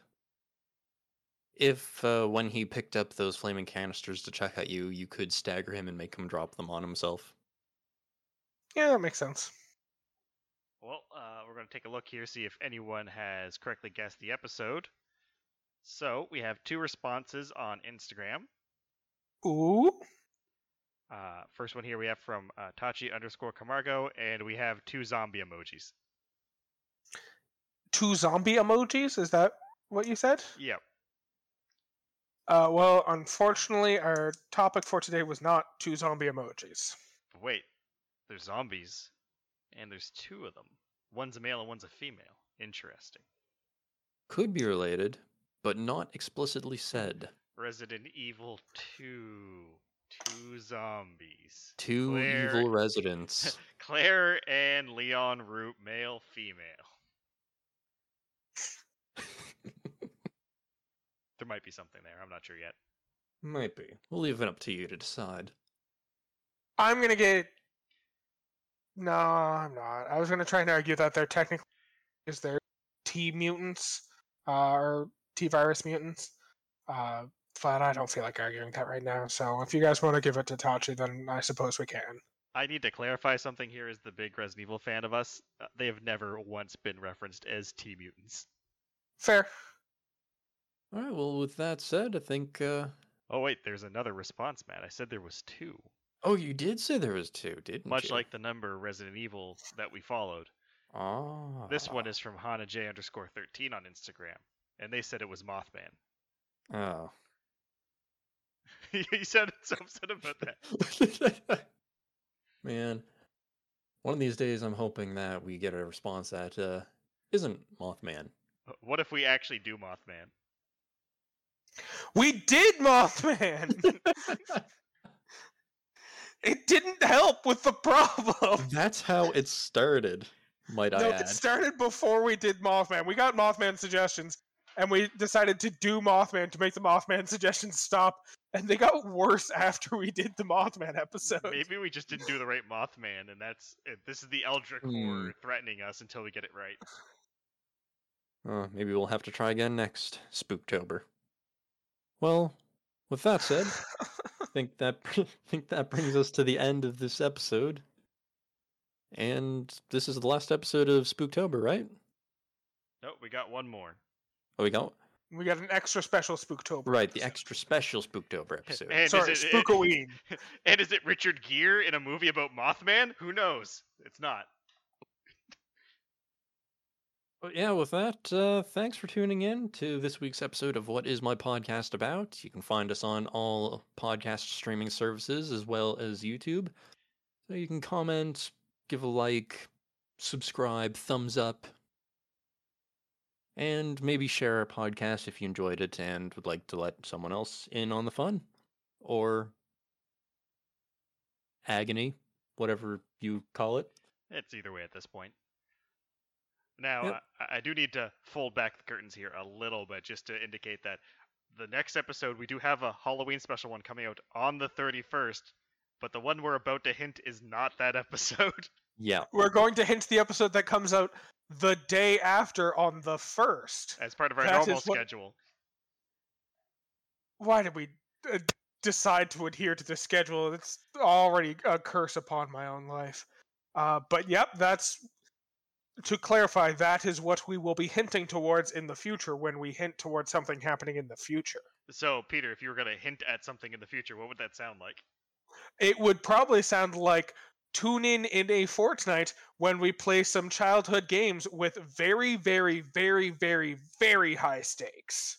Speaker 1: if, uh, when he picked up those flaming canisters to check at you, you could stagger him and make him drop them on himself.
Speaker 3: Yeah, that makes sense.
Speaker 2: Well, uh, we're going to take a look here, see if anyone has correctly guessed the episode. So we have two responses on Instagram.
Speaker 3: Ooh.
Speaker 2: Uh, first one here we have from uh, Tachi underscore Camargo, and we have two zombie emojis.
Speaker 3: Two zombie emojis? Is that what you said?
Speaker 2: Yep.
Speaker 3: Uh, well, unfortunately, our topic for today was not two zombie emojis.
Speaker 2: Wait, there's zombies, and there's two of them. One's a male and one's a female. Interesting.
Speaker 1: Could be related, but not explicitly said.
Speaker 2: Resident Evil 2. Two zombies.
Speaker 1: Two
Speaker 2: Claire-
Speaker 1: evil residents.
Speaker 2: Claire and Leon Root, male, female. There might be something there. I'm not sure yet.
Speaker 1: Might be. We'll leave it up to you to decide.
Speaker 3: I'm gonna get. No, I'm not. I was gonna try and argue that they're technically is they're T mutants, uh, or T virus mutants, uh, but I don't feel like arguing that right now. So if you guys want to give it to Tachi, then I suppose we can.
Speaker 2: I need to clarify something here as the big Resident Evil fan of us. Uh, they have never once been referenced as T mutants.
Speaker 3: Fair.
Speaker 1: All right. Well, with that said, I think. Uh...
Speaker 2: Oh wait, there's another response, Matt. I said there was two.
Speaker 1: Oh, you did say there was two, didn't
Speaker 2: Much
Speaker 1: you?
Speaker 2: like the number Resident Evil that we followed.
Speaker 1: Ah.
Speaker 2: This one is from Hana J underscore thirteen on Instagram. And they said it was Mothman.
Speaker 1: Oh.
Speaker 2: he sounded so upset about that.
Speaker 1: Man, one of these days, I'm hoping that we get a response that uh, isn't Mothman.
Speaker 2: What if we actually do Mothman?
Speaker 3: We did Mothman. it didn't help with the problem.
Speaker 1: That's how it started. Might I
Speaker 3: No,
Speaker 1: add?
Speaker 3: it started before we did Mothman. We got Mothman suggestions, and we decided to do Mothman to make the Mothman suggestions stop. And they got worse after we did the Mothman episode.
Speaker 2: Maybe we just didn't do the right Mothman, and that's it. this is the Eldritch
Speaker 1: Hmm.
Speaker 2: Horde threatening us until we get it right.
Speaker 1: Oh, maybe we'll have to try again next Spooktober. Well, with that said, I think that I think that brings us to the end of this episode. And this is the last episode of Spooktober, right?
Speaker 2: Nope, we got one more.
Speaker 1: Oh, we got
Speaker 3: we got an extra special Spooktober.
Speaker 1: right the
Speaker 3: episode.
Speaker 1: extra special Spooktober episode.
Speaker 2: And
Speaker 3: Sorry,
Speaker 2: is it,
Speaker 3: Spookoween.
Speaker 2: and is it Richard Gere in a movie about Mothman? Who knows? It's not.
Speaker 1: Yeah, with that, uh, thanks for tuning in to this week's episode of What Is My Podcast About? You can find us on all podcast streaming services as well as YouTube. So you can comment, give a like, subscribe, thumbs up, and maybe share our podcast if you enjoyed it and would like to let someone else in on the fun or agony, whatever you call it.
Speaker 2: It's either way at this point. Now,
Speaker 1: Yep.
Speaker 2: I, I do need to fold back the curtains here a little bit just to indicate that the next episode, we do have a Halloween special one coming out on the 31st, but the one we're about to hint is not that episode.
Speaker 1: Yeah.
Speaker 3: We're going to hint the episode that comes out the day after on the first.
Speaker 2: as part of our
Speaker 3: That
Speaker 2: normal
Speaker 3: is what-
Speaker 2: schedule.
Speaker 3: Why did we uh, decide to adhere to the schedule? It's already a curse upon my own life. Uh, but yep, that's to clarify. That is what we will be hinting towards in the future when we hint towards something happening in the future.
Speaker 2: So, Peter, if you were going to hint at something in the future, what would that sound like?
Speaker 3: It would probably sound like tune in in a fortnight when we play some childhood games with very, very, very, very, very high stakes.